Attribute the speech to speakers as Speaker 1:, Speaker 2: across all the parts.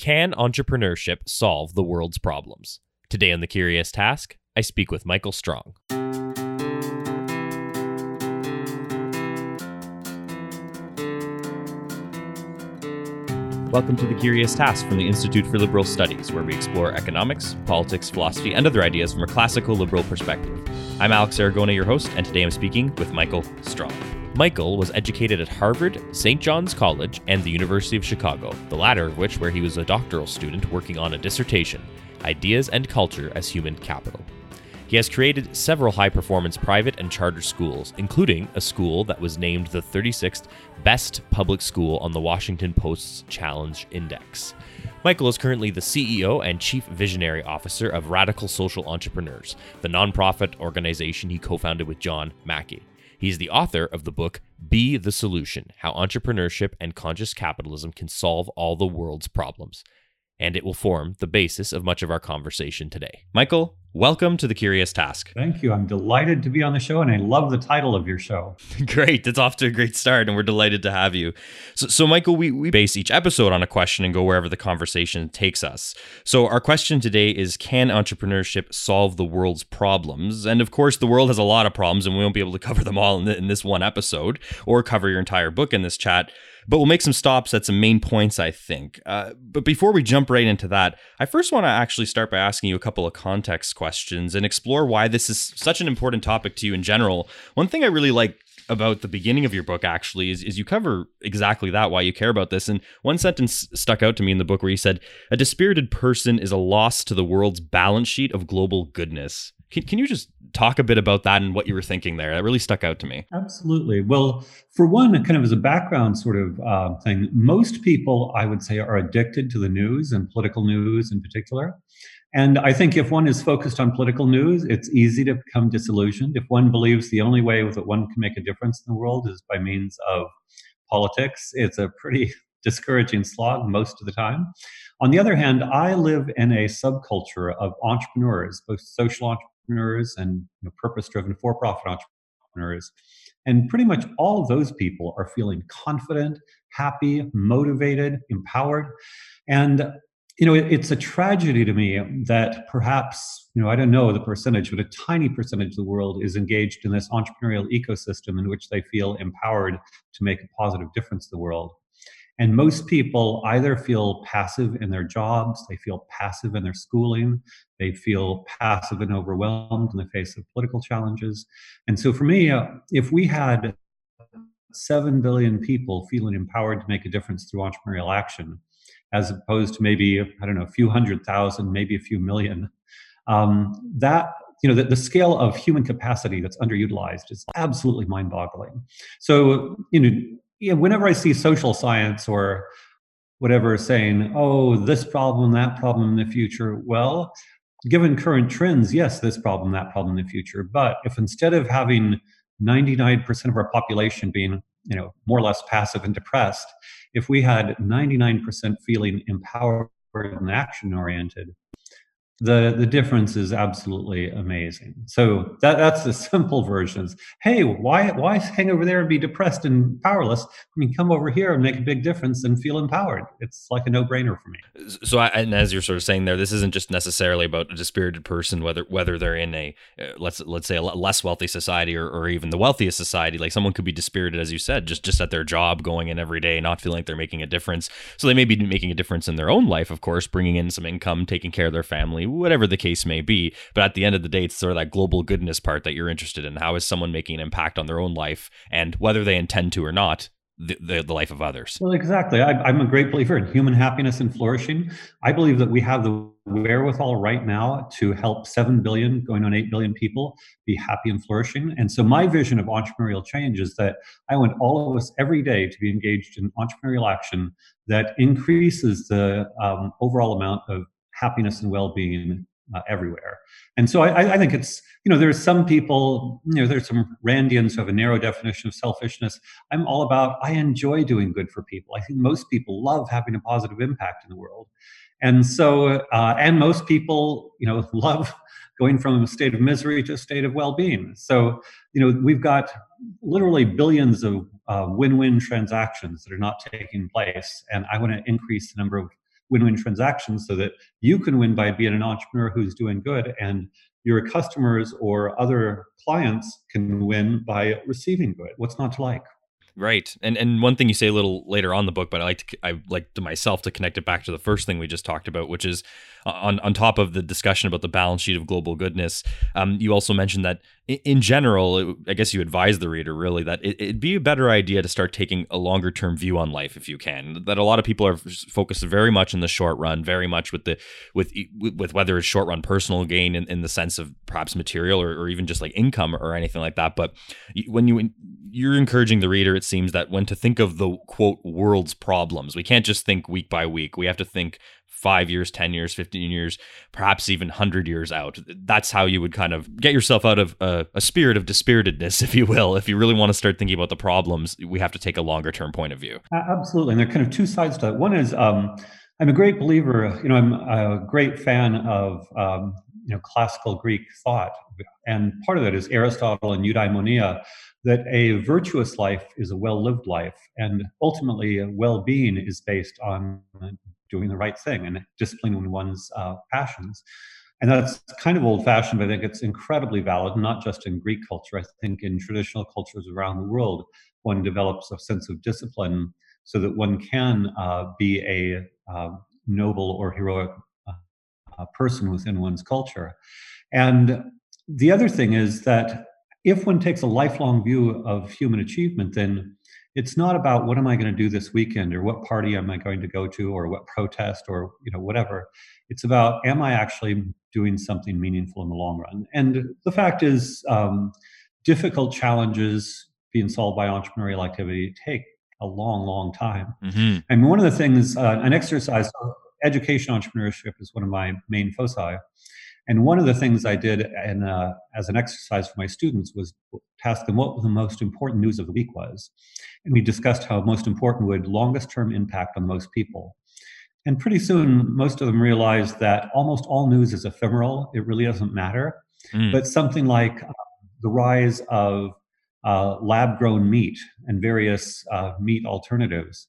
Speaker 1: Can entrepreneurship solve the world's problems? Today on The Curious Task, I speak with Michael Strong. Welcome to The Curious Task from the Institute for Liberal Studies, where we explore economics, politics, philosophy, and other ideas from a classical liberal perspective. I'm Alex Aragona, your host, and today I'm speaking with Michael Strong. Michael was educated at Harvard, St. John's College, and the University of Chicago, the latter of which where he was a doctoral student working on a dissertation, Ideas and Culture as Human Capital. He has created several high performance private and charter schools, including a school that was named the 36th best public school on the Washington Post's Challenge Index. Michael is currently the CEO and Chief Visionary Officer of Radical Social Entrepreneurs, the nonprofit organization he co founded with John Mackey. He's the author of the book Be the Solution How Entrepreneurship and Conscious Capitalism Can Solve All the World's Problems. And it will form the basis of much of our conversation today. Michael, Welcome to the Curious Task.
Speaker 2: Thank you. I'm delighted to be on the show, and I love the title of your show.
Speaker 1: great. It's off to a great start, and we're delighted to have you. So, so Michael, we, we base each episode on a question and go wherever the conversation takes us. So, our question today is Can entrepreneurship solve the world's problems? And of course, the world has a lot of problems, and we won't be able to cover them all in, the, in this one episode or cover your entire book in this chat but we'll make some stops at some main points, I think. Uh, but before we jump right into that, I first want to actually start by asking you a couple of context questions and explore why this is such an important topic to you in general. One thing I really like about the beginning of your book actually is, is you cover exactly that why you care about this and one sentence stuck out to me in the book where you said a dispirited person is a loss to the world's balance sheet of global goodness can, can you just talk a bit about that and what you were thinking there that really stuck out to me
Speaker 2: absolutely well for one kind of as a background sort of uh, thing most people i would say are addicted to the news and political news in particular and I think if one is focused on political news, it's easy to become disillusioned. If one believes the only way that one can make a difference in the world is by means of politics, it's a pretty discouraging slog most of the time. On the other hand, I live in a subculture of entrepreneurs, both social entrepreneurs and you know, purpose driven for profit entrepreneurs. And pretty much all those people are feeling confident, happy, motivated, empowered. And you know, it, it's a tragedy to me that perhaps, you know, I don't know the percentage, but a tiny percentage of the world is engaged in this entrepreneurial ecosystem in which they feel empowered to make a positive difference in the world. And most people either feel passive in their jobs, they feel passive in their schooling, they feel passive and overwhelmed in the face of political challenges. And so for me, uh, if we had 7 billion people feeling empowered to make a difference through entrepreneurial action, as opposed to maybe I don't know a few hundred thousand, maybe a few million. Um, that you know the, the scale of human capacity that's underutilized is absolutely mind-boggling. So you know, yeah, whenever I see social science or whatever saying, "Oh, this problem, that problem in the future," well, given current trends, yes, this problem, that problem in the future. But if instead of having 99% of our population being you know more or less passive and depressed if we had 99% feeling empowered and action oriented the the difference is absolutely amazing. So that that's the simple versions. Hey, why why hang over there and be depressed and powerless? I mean, come over here and make a big difference and feel empowered. It's like a no brainer for me.
Speaker 1: So, I, and as you're sort of saying there, this isn't just necessarily about a dispirited person, whether whether they're in a uh, let's let's say a less wealthy society or, or even the wealthiest society. Like someone could be dispirited, as you said, just just at their job, going in every day, not feeling like they're making a difference. So they may be making a difference in their own life, of course, bringing in some income, taking care of their family whatever the case may be. But at the end of the day, it's sort of that global goodness part that you're interested in. How is someone making an impact on their own life and whether they intend to or not, the, the, life of others.
Speaker 2: Well, exactly. I, am a great believer in human happiness and flourishing. I believe that we have the wherewithal right now to help 7 billion, going on 8 billion people be happy and flourishing. And so, my vision of entrepreneurial change is that I want all of us every day to be engaged in entrepreneurial action that increases the um, overall amount of happiness and well being uh, everywhere. And so I, I, think it's, you know, there's some people, you know, there's some Randians who have a narrow definition of selfishness. I'm all about, I enjoy doing good for people. I think most people love having a positive impact in the world. And so, uh, and most people, you know, love going from a state of misery to a state of well-being. So, you know, we've got literally billions of uh, win-win transactions that are not taking place, and I want to increase the number of win-win transactions so that you can win by being an entrepreneur who's doing good and your customers or other clients can win by receiving good what's not to like
Speaker 1: Right, and and one thing you say a little later on the book, but I like to I like to myself to connect it back to the first thing we just talked about, which is uh, on on top of the discussion about the balance sheet of global goodness. Um, you also mentioned that in general, I guess you advise the reader really that it, would be a better idea to start taking a longer term view on life if you can. That a lot of people are focused very much in the short run, very much with the with with whether it's short run personal gain in, in the sense of perhaps material or, or even just like income or anything like that. But when you you're encouraging the reader, it seems that when to think of the quote world's problems, we can't just think week by week. We have to think five years, 10 years, 15 years, perhaps even 100 years out. That's how you would kind of get yourself out of a, a, spirit of dispiritedness, if you will. If you really want to start thinking about the problems, we have to take a longer term point of view.
Speaker 2: Absolutely. And there are kind of two sides to that. One is um, I'm a great believer, you know, I'm a great fan of, um, you know, classical Greek thought. And part of that is Aristotle and eudaimonia, that a virtuous life is a well lived life. And ultimately, well being is based on doing the right thing and disciplining one's uh, passions. And that's kind of old fashioned, but I think it's incredibly valid, not just in Greek culture. I think in traditional cultures around the world, one develops a sense of discipline so that one can uh, be a uh, noble or heroic uh, person within one's culture. And the other thing is that if one takes a lifelong view of human achievement, then it's not about what am I going to do this weekend or what party am I going to go to or what protest or you know whatever. It's about am I actually doing something meaningful in the long run? And the fact is, um, difficult challenges being solved by entrepreneurial activity take a long, long time. Mm-hmm. And one of the things, uh, an exercise, education entrepreneurship is one of my main foci. And one of the things I did in, uh, as an exercise for my students was ask them what the most important news of the week was. And we discussed how most important would longest term impact on most people. And pretty soon, most of them realized that almost all news is ephemeral. It really doesn't matter. Mm. But something like uh, the rise of uh, lab grown meat and various uh, meat alternatives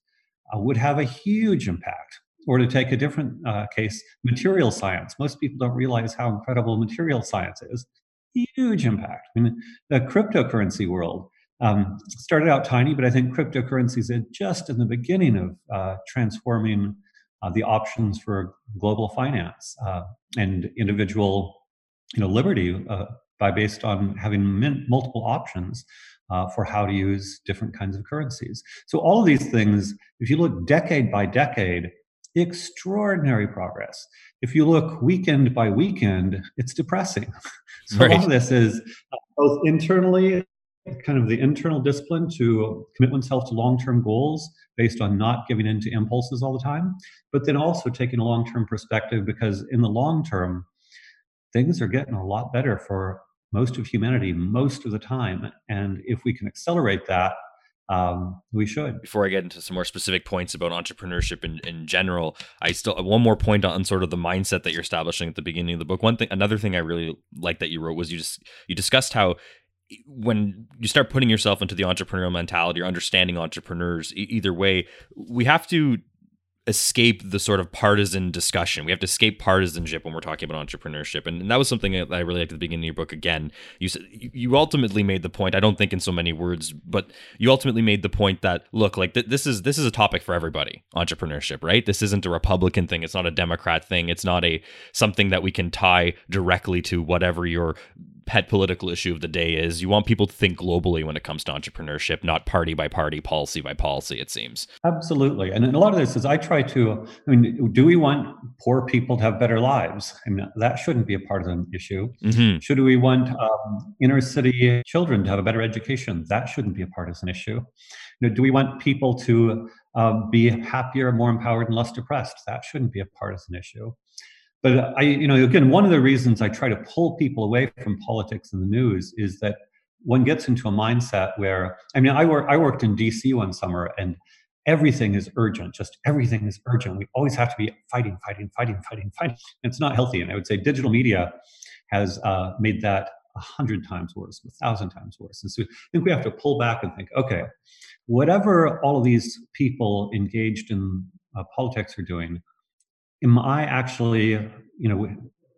Speaker 2: uh, would have a huge impact or to take a different uh, case, material science. Most people don't realize how incredible material science is. Huge impact. I mean, the cryptocurrency world um, started out tiny, but I think cryptocurrencies are just in the beginning of uh, transforming uh, the options for global finance uh, and individual, you know, liberty uh, by based on having min- multiple options. Uh, for how to use different kinds of currencies. So, all of these things, if you look decade by decade, extraordinary progress. If you look weekend by weekend, it's depressing. so right. a lot of this is uh, both internally, kind of the internal discipline to commit oneself to long-term goals based on not giving in to impulses all the time, but then also taking a long-term perspective because in the long term, things are getting a lot better for most of humanity most of the time. And if we can accelerate that, um, we should.
Speaker 1: Before I get into some more specific points about entrepreneurship in, in general, I still one more point on sort of the mindset that you're establishing at the beginning of the book. One thing, another thing I really like that you wrote was you just you discussed how when you start putting yourself into the entrepreneurial mentality or understanding entrepreneurs either way we have to escape the sort of partisan discussion. We have to escape partisanship when we're talking about entrepreneurship, and, and that was something that I really liked at the beginning of your book. Again, you you ultimately made the point. I don't think in so many words, but you ultimately made the point that look, like th- this is this is a topic for everybody. Entrepreneurship, right? This isn't a Republican thing. It's not a Democrat thing. It's not a something that we can tie directly to whatever your pet political issue of the day is. You want people to think globally when it comes to entrepreneurship, not party by party, policy by policy, it seems.
Speaker 2: Absolutely. And a lot of this is I try to, I mean, do we want poor people to have better lives? I mean, that shouldn't be a partisan issue. Mm-hmm. Should we want um, inner city children to have a better education? That shouldn't be a partisan issue. You know, do we want people to um, be happier, more empowered, and less depressed? That shouldn't be a partisan issue. But I, you know, again, one of the reasons I try to pull people away from politics and the news is that one gets into a mindset where, I mean, I work, I worked in D.C. one summer, and everything is urgent. Just everything is urgent. We always have to be fighting, fighting, fighting, fighting, fighting. It's not healthy, and I would say digital media has uh, made that a hundred times worse, a thousand times worse. And so I think we have to pull back and think, okay, whatever all of these people engaged in uh, politics are doing, am I actually, you know,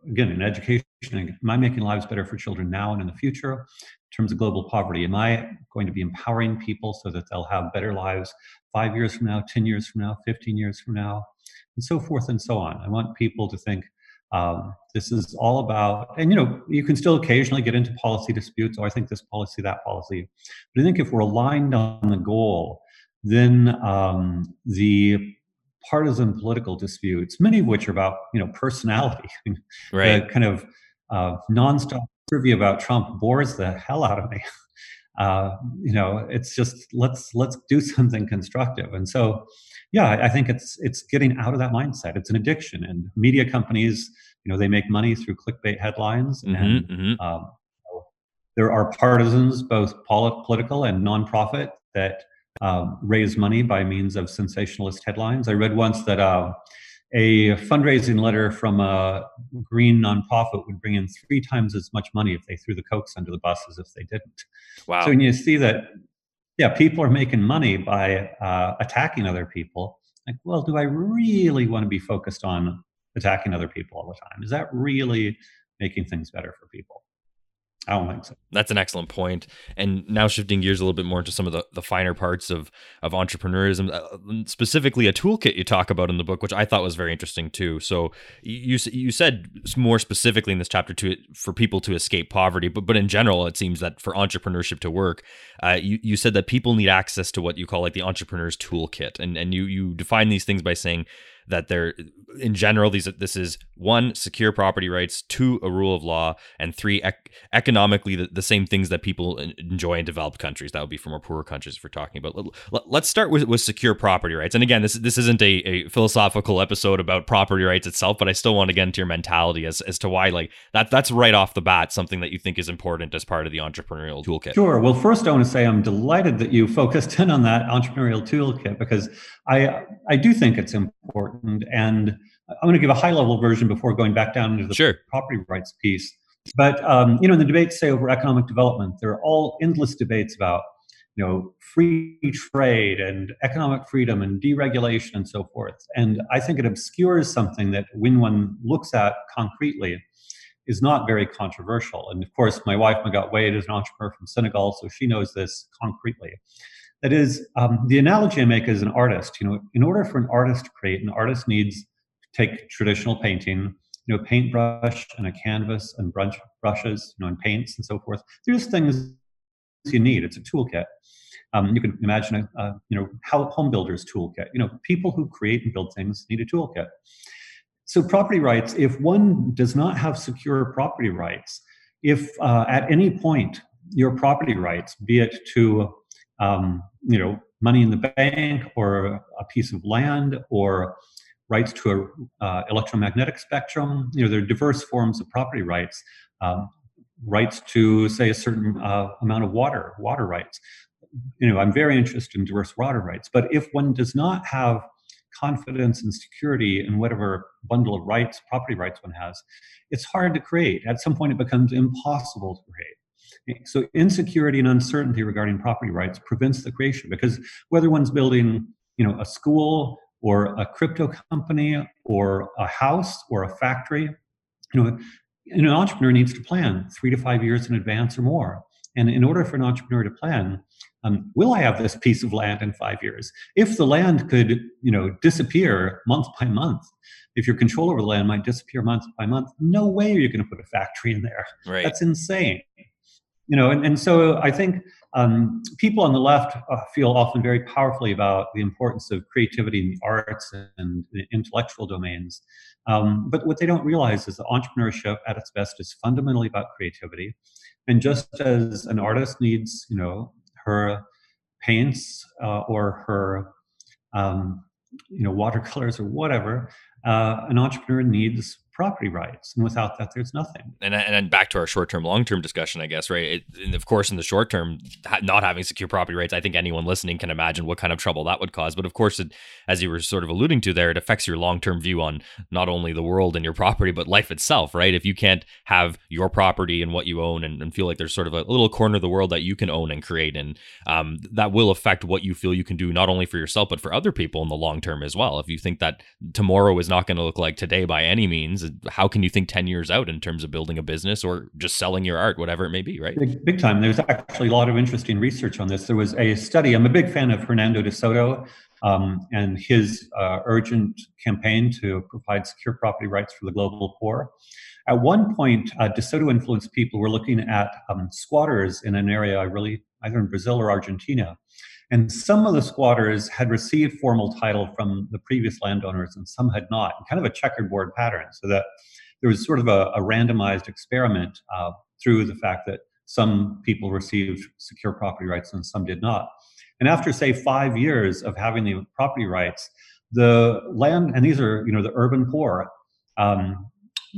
Speaker 2: again, in education, am I making lives better for children now and in the future? In terms of global poverty, am I going to be empowering people so that they'll have better lives five years from now, 10 years from now, 15 years from now, and so forth and so on? I want people to think um, this is all about, and you know, you can still occasionally get into policy disputes. Oh, I think this policy, that policy. But I think if we're aligned on the goal, then um, the partisan political disputes, many of which are about you know personality,
Speaker 1: right?
Speaker 2: kind of uh, nonstop trivia about Trump bores the hell out of me. Uh, you know, it's just let's let's do something constructive. And so, yeah, I think it's it's getting out of that mindset. It's an addiction, and media companies, you know, they make money through clickbait headlines, mm-hmm, and mm-hmm. Um, there are partisans, both polit- political and nonprofit, that um, raise money by means of sensationalist headlines. I read once that uh, a fundraising letter from a green nonprofit would bring in three times as much money if they threw the Kochs under the bus as if they didn't.
Speaker 1: Wow.
Speaker 2: So when you see that, yeah, people are making money by uh, attacking other people, like, well, do I really want to be focused on attacking other people all the time? Is that really making things better for people? I don't think so.
Speaker 1: That's an excellent point. And now shifting gears a little bit more into some of the, the finer parts of of entrepreneurship, uh, specifically a toolkit you talk about in the book, which I thought was very interesting too. So you you said more specifically in this chapter to for people to escape poverty, but but in general, it seems that for entrepreneurship to work, uh, you you said that people need access to what you call like the entrepreneur's toolkit, and and you you define these things by saying that they're in general these this is one secure property rights two a rule of law and three ec- economically the, the, same things that people enjoy in developed countries. That would be for more poorer countries if we're talking about let, us start with, with secure property rights. And again this this isn't a, a philosophical episode about property rights itself but i still want to get into your mentality as, as to why like that that's right off the bat something that you think is important as part of the entrepreneurial toolkit.
Speaker 2: Sure. Well first i want to say i'm delighted that you focused in on that entrepreneurial toolkit because i i do think it's important important. And I'm going to give a high level version before going back down into the
Speaker 1: sure.
Speaker 2: property rights piece. But um, you know, in the debates, say over economic development, there are all endless debates about you know free trade and economic freedom and deregulation and so forth. And I think it obscures something that when one looks at concretely is not very controversial. And of course, my wife Magatte Wade is an entrepreneur from Senegal, so she knows this concretely. That is, um, the analogy I make as an artist, you know, in order for an artist to create, an artist needs to take traditional painting, you know, paintbrush and a canvas and brush, brushes, you know, and paints and so forth. There's things you need. It's a toolkit. Um, you can imagine a, a, you know how home builders toolkit. You know, people who create and build things need a toolkit. So property rights, if one does not have secure property rights, if uh, at any point your property rights, be it to um, you know, money in the bank or a piece of land or rights to a uh, electromagnetic spectrum. You know, there are diverse forms of property rights. Um, rights to, say, a certain uh, amount of water, water rights. You know, I'm very interested in diverse water rights. But if one does not have confidence and security in whatever bundle of rights, property rights one has, it's hard to create. At some point, it becomes impossible to create. So insecurity and uncertainty regarding property rights prevents the creation because whether one's building, you know, a school or a crypto company or a house or a factory, you know, an entrepreneur needs to plan three to five years in advance or more. And in order for an entrepreneur to plan, um, will I have this piece of land in five years? If the land could, you know, disappear month by month, if your control over the land might disappear month by month, no way are you going to put a factory in there.
Speaker 1: Right.
Speaker 2: That's insane you know, and, and so I think um, people on the left uh, feel often very powerfully about the importance of creativity in the arts and the intellectual domains. Um, but what they don't realize is that entrepreneurship at its best is fundamentally about creativity. And just as an artist needs, you know, her paints uh, or her, um, you know, watercolors or whatever, uh, an entrepreneur needs property rights. And without that, there's nothing.
Speaker 1: And and back to our short term, long term discussion, I guess, right? It, and of course, in the short term, not having secure property rights, I think anyone listening can imagine what kind of trouble that would cause. But of course, it, as you were sort of alluding to there, it affects your long term view on not only the world and your property, but life itself, right? If you can't have your property and what you own and, and feel like there's sort of a little corner of the world that you can own and create, and um, that will affect what you feel you can do, not only for yourself, but for other people in the long term as well. If you think that tomorrow is not going to look like today by any means, how can you think 10 years out in terms of building a business or just selling your art, whatever it may be, right?
Speaker 2: Big, big time. There's actually a lot of interesting research on this. There was a study, I'm a big fan of Hernando de Soto um, and his uh, urgent campaign to provide secure property rights for the global poor. At one point, uh, De Soto influenced people were looking at um, squatters in an area, I really either in Brazil or Argentina. And some of the squatters had received formal title from the previous landowners and some had not, kind of a checkerboard pattern, so that there was sort of a, a randomized experiment uh, through the fact that some people received secure property rights and some did not. And after, say, five years of having the property rights, the land, and these are, you know, the urban poor, um,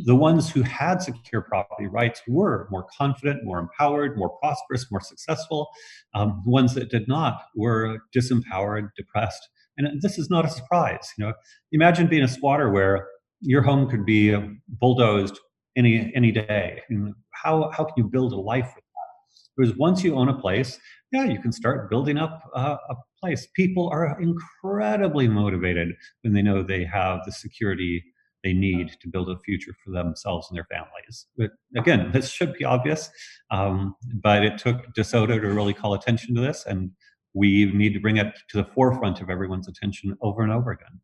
Speaker 2: the ones who had secure property rights were more confident, more empowered, more prosperous, more successful. Um, the ones that did not were disempowered, depressed. And this is not a surprise. You know, imagine being a squatter where your home could be bulldozed any any day. And how how can you build a life with that? Because once you own a place, yeah, you can start building up uh, a place. People are incredibly motivated when they know they have the security they need to build a future for themselves and their families. But again, this should be obvious, um, but it took DeSoto to really call attention to this, and we need to bring it to the forefront of everyone's attention over and over again.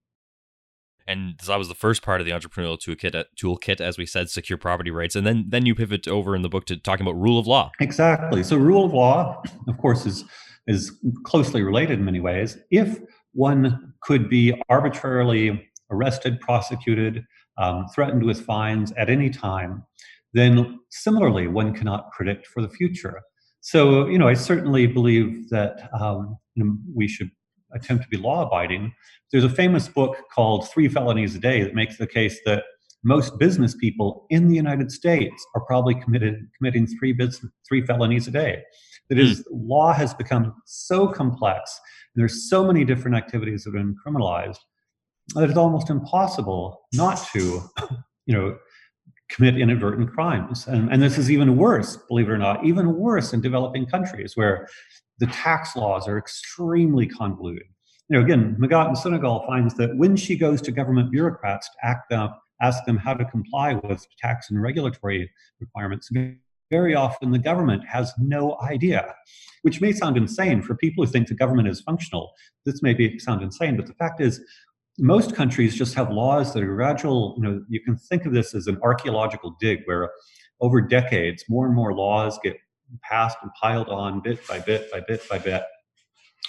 Speaker 1: And that was the first part of the entrepreneurial toolkit, uh, toolkit, as we said, secure property rights. And then, then you pivot over in the book to talking about rule of law.
Speaker 2: Exactly. So, rule of law, of course, is is closely related in many ways. If one could be arbitrarily arrested, prosecuted, um, threatened with fines at any time, then similarly, one cannot predict for the future. So, you know, I certainly believe that um, you know, we should attempt to be law abiding. There's a famous book called Three Felonies a Day that makes the case that most business people in the United States are probably committed committing three business, three felonies a day. That is, mm. law has become so complex, and there's so many different activities that have been criminalized that it's almost impossible not to, you know, commit inadvertent crimes. And, and this is even worse, believe it or not, even worse in developing countries where the tax laws are extremely convoluted. You know, again, Magatte in Senegal finds that when she goes to government bureaucrats to act them, ask them how to comply with tax and regulatory requirements, very often the government has no idea, which may sound insane for people who think the government is functional. This may be sound insane, but the fact is, most countries just have laws that are gradual. You know, you can think of this as an archaeological dig, where over decades, more and more laws get passed and piled on bit by bit by bit by bit.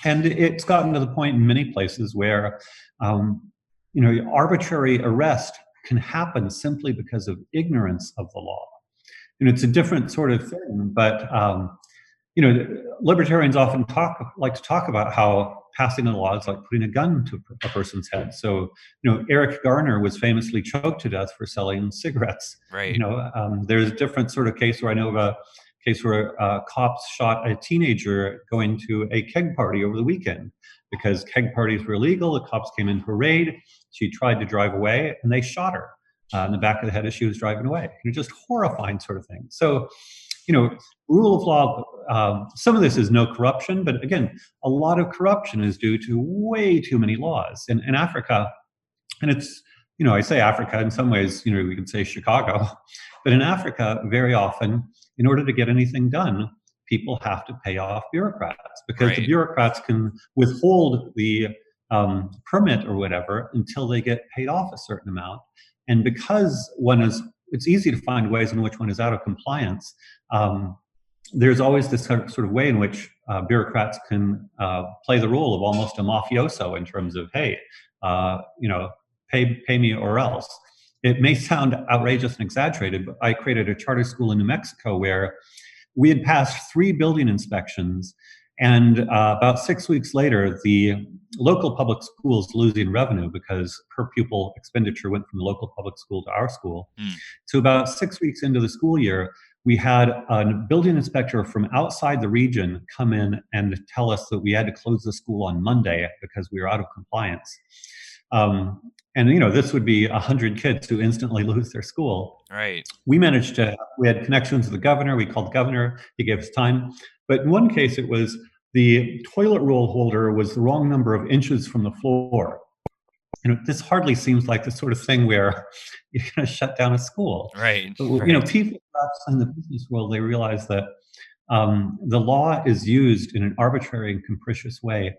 Speaker 2: And it's gotten to the point in many places where, um, you know, arbitrary arrest can happen simply because of ignorance of the law. And it's a different sort of thing, but um, you know, libertarians often talk like to talk about how passing a law is like putting a gun to a person's head. So, you know, Eric Garner was famously choked to death for selling cigarettes.
Speaker 1: Right.
Speaker 2: You know, um, there's a different sort of case where I know of a case where uh, cops shot a teenager going to a keg party over the weekend because keg parties were illegal. The cops came in for a raid. She tried to drive away, and they shot her uh, in the back of the head as she was driving away. You know, just horrifying sort of thing. So, you know, rule of law. Um, some of this is no corruption, but again, a lot of corruption is due to way too many laws in, in Africa, and it's you know I say Africa in some ways. You know, we can say Chicago, but in Africa, very often in order to get anything done, people have to pay off bureaucrats because right. the bureaucrats can withhold the um, permit or whatever until they get paid off a certain amount. And because one is, it's easy to find ways in which one is out of compliance. Um, there's always this sort of way in which uh, bureaucrats can uh, play the role of almost a mafioso in terms of, hey, uh, you know, pay pay me or else. It may sound outrageous and exaggerated, but I created a charter school in New Mexico where we had passed three building inspections And uh, about six weeks later, the local public schools losing revenue because per pupil expenditure went from the local public school to our school. Mm. So about six weeks into the school year, we had a building inspector from outside the region come in and tell us that we had to close the school on Monday because we were out of compliance. Um, and you know this would be 100 kids who instantly lose their school
Speaker 1: right
Speaker 2: we managed to we had connections with the governor we called the governor he gave us time but in one case it was the toilet roll holder was the wrong number of inches from the floor you know this hardly seems like the sort of thing where you're going to shut down a school
Speaker 1: right,
Speaker 2: but,
Speaker 1: right.
Speaker 2: you know people in the business world they realize that um, the law is used in an arbitrary and capricious way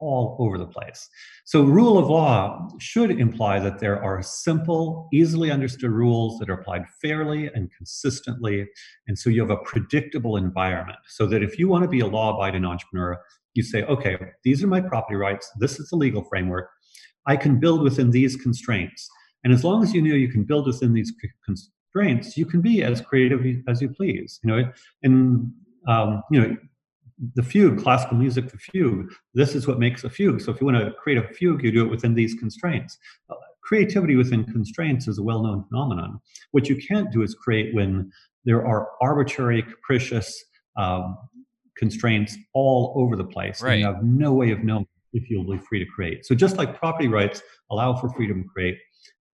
Speaker 2: all over the place. So, rule of law should imply that there are simple, easily understood rules that are applied fairly and consistently. And so you have a predictable environment. So that if you want to be a law abiding entrepreneur, you say, okay, these are my property rights, this is the legal framework. I can build within these constraints. And as long as you know you can build within these constraints, you can be as creative as you please. You know, and um, you know, the fugue, classical music, the fugue. This is what makes a fugue. So if you want to create a fugue, you do it within these constraints. Uh, creativity within constraints is a well-known phenomenon. What you can't do is create when there are arbitrary, capricious um, constraints all over the place.
Speaker 1: Right.
Speaker 2: And you have no way of knowing if you'll be free to create. So just like property rights allow for freedom to create,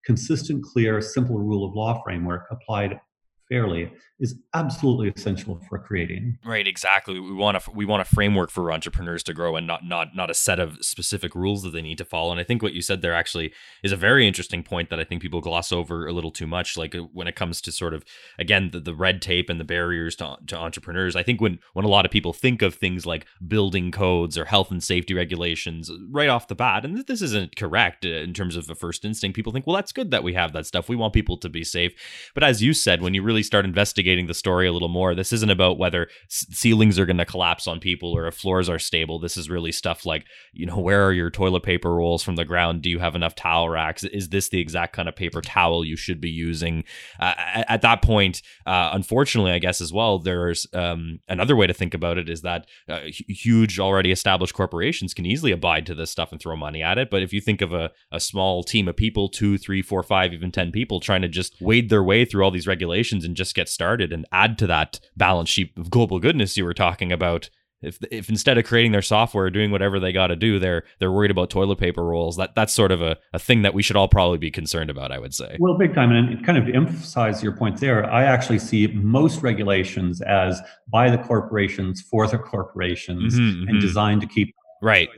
Speaker 2: consistent, clear, simple rule of law framework applied fairly is absolutely essential for creating.
Speaker 1: Right, exactly. We want a we want a framework for entrepreneurs to grow and not not not a set of specific rules that they need to follow. And I think what you said there actually is a very interesting point that I think people gloss over a little too much like uh, when it comes to sort of again the, the red tape and the barriers to, to entrepreneurs. I think when when a lot of people think of things like building codes or health and safety regulations right off the bat and this isn't correct uh, in terms of a first instinct, people think, "Well, that's good that we have that stuff. We want people to be safe." But as you said, when you really start investigating the story a little more, this isn't about whether ceilings are going to collapse on people or if floors are stable. This is really stuff like, you know, where are your toilet paper rolls from the ground? Do you have enough towel racks? Is this the exact kind of paper towel you should be using? Uh, at, at, that point, uh, unfortunately, I guess as well, there's um, another way to think about it is that uh, huge, already established corporations can easily abide to this stuff and throw money at it. But if you think of a, a small team of people, two, three, four, five, even 10 people trying to just wade their way through all these regulations and just get started and add to that balance sheet of global goodness you were talking about. If if instead of creating their software doing whatever they got to do they're they're worried about toilet paper rolls that that's sort of a, a thing that we should all probably be concerned about i would say.
Speaker 2: Well big time. And kind of emphasize your point there. I actually see most regulations as by the corporations for the corporations mm-hmm, and mm-hmm. designed to keep
Speaker 1: right.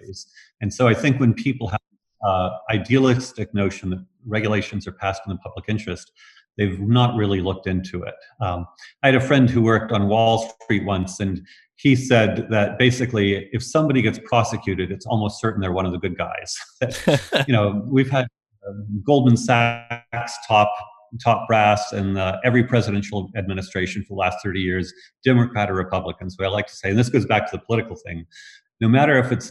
Speaker 2: and so i think when people have uh, idealistic notion that regulations are passed in the public interest they've not really looked into it. Um, I had a friend who worked on Wall Street once, and he said that basically, if somebody gets prosecuted, it's almost certain they're one of the good guys. you know, we've had um, Goldman Sachs top top brass in uh, every presidential administration for the last 30 years, Democrat or Republican. So I like to say, and this goes back to the political thing, no matter if it's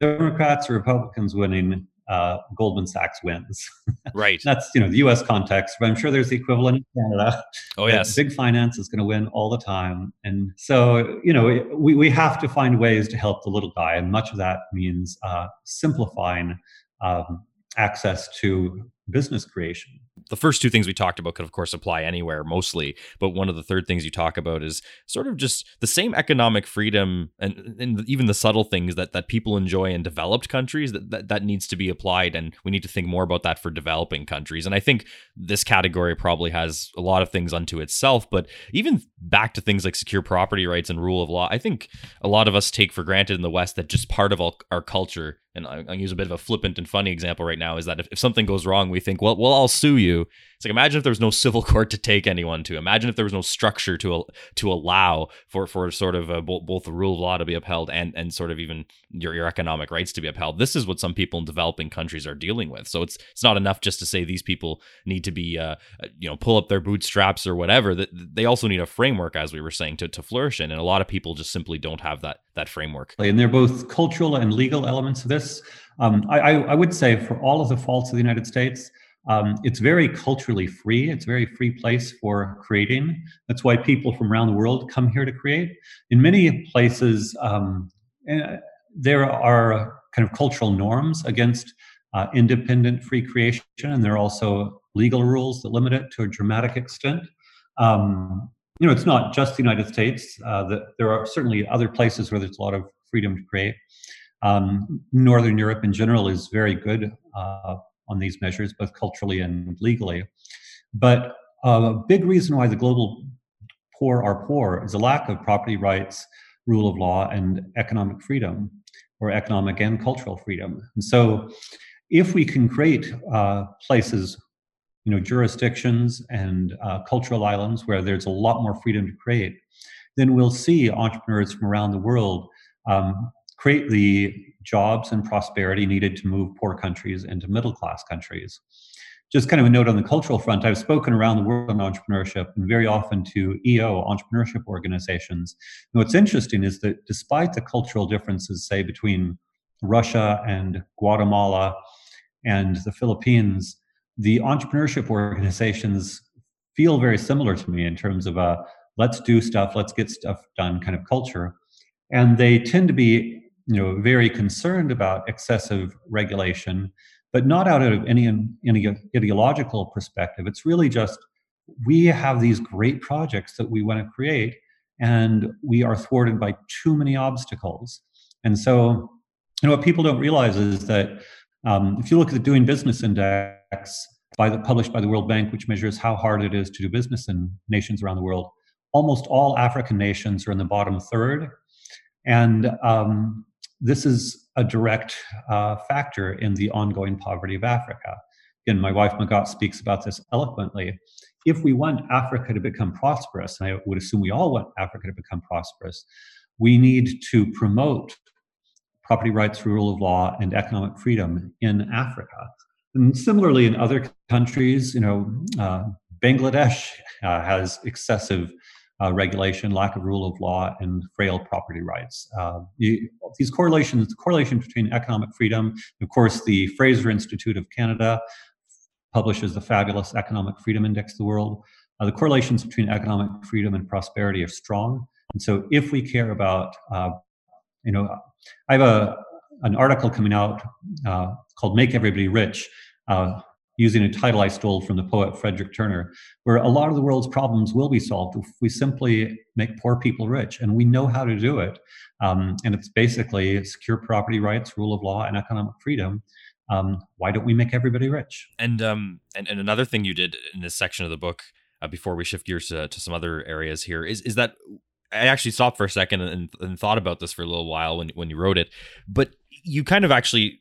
Speaker 2: Democrats or Republicans winning, uh, Goldman Sachs wins.
Speaker 1: Right.
Speaker 2: That's you know the U.S. context, but I'm sure there's the equivalent in Canada.
Speaker 1: Oh yes.
Speaker 2: Big finance is going to win all the time, and so you know we we have to find ways to help the little guy, and much of that means uh, simplifying um, access to business creation
Speaker 1: the first two things we talked about could of course apply anywhere mostly but one of the third things you talk about is sort of just the same economic freedom and, and even the subtle things that that people enjoy in developed countries that, that that needs to be applied and we need to think more about that for developing countries and i think this category probably has a lot of things unto itself but even back to things like secure property rights and rule of law i think a lot of us take for granted in the west that just part of our, our culture and I'll use a bit of a flippant and funny example right now is that if, if something goes wrong, we think, well, well, I'll sue you. It's like imagine if there was no civil court to take anyone to. Imagine if there was no structure to to allow for for sort of a, both the rule of law to be upheld and and sort of even your your economic rights to be upheld. This is what some people in developing countries are dealing with. So it's it's not enough just to say these people need to be uh, you know pull up their bootstraps or whatever. That they also need a framework, as we were saying, to to flourish in. And a lot of people just simply don't have that that framework.
Speaker 2: And they're both cultural and legal elements of this. Um, I, I, would say for all of the faults of the United States, Um, it's very culturally free. It's a very free place for creating. That's why people from around the world come here to create. In many places, um, eh, there are kind of cultural norms against uh, independent free creation, and there are also legal rules that limit it to a dramatic extent. Um, you know, it's not just the United States. Uh, there are certainly other places where there's a lot of freedom to create. Um, Northern Europe in general is very good uh, on these measures, both culturally and legally. But a big reason why the global poor are poor is a lack of property rights, rule of law, and economic freedom, or economic and cultural freedom. And so, if we can create uh, places, you know, jurisdictions and uh, cultural islands where there's a lot more freedom to create, then we'll see entrepreneurs from around the world um, create the jobs and prosperity needed to move poor countries into middle class countries. Just kind of a note on the cultural front, I've spoken around the world on entrepreneurship and very often to EO, entrepreneurship organizations. And what's interesting is that despite the cultural differences, say, between Russia and Guatemala and the Philippines, the entrepreneurship organizations feel very similar to me in terms of a let's do stuff, let's get stuff done kind of culture. And they tend to be you know very concerned about excessive regulation but not out of any any ideological perspective. It's really just we have these great projects that we want to create and we are thwarted by too many obstacles. And so you know what people don't realize is that um, if you look at the doing business index by the published by the world bank which measures how hard it is to do business in nations around the world almost all african nations are in the bottom third. And um, this is a direct uh, factor in the ongoing poverty of Africa. Again, my wife Magatte speaks about this eloquently. If we want Africa to become prosperous, and I would assume we all want Africa to become prosperous, we need to promote property rights, rule of law, and economic freedom in Africa. And similarly, in other countries, you know, uh, Bangladesh uh, has excessive uh, regulation, lack of rule of law, and frail property rights. Uh, these correlations, the correlation between economic freedom, of course, the Fraser Institute of Canada publishes the fabulous Economic Freedom Index of the world. Uh, the correlations between economic freedom and prosperity are strong. And so, if we care about, uh, you know, I have a an article coming out uh, called "Make Everybody Rich." Using a title I stole from the poet Frederick Turner, where a lot of the world's problems will be solved if we simply make poor people rich. And we know how to do it. Um, and it's basically secure property rights, rule of law, and economic freedom. Um, why don't we make everybody rich?
Speaker 1: And, um, and, and another thing you did in this section of the book, uh, before we shift gears to, to some other areas here, is, is that I actually stopped for a second and, and thought about this for a little while when, when you wrote it. But you kind of actually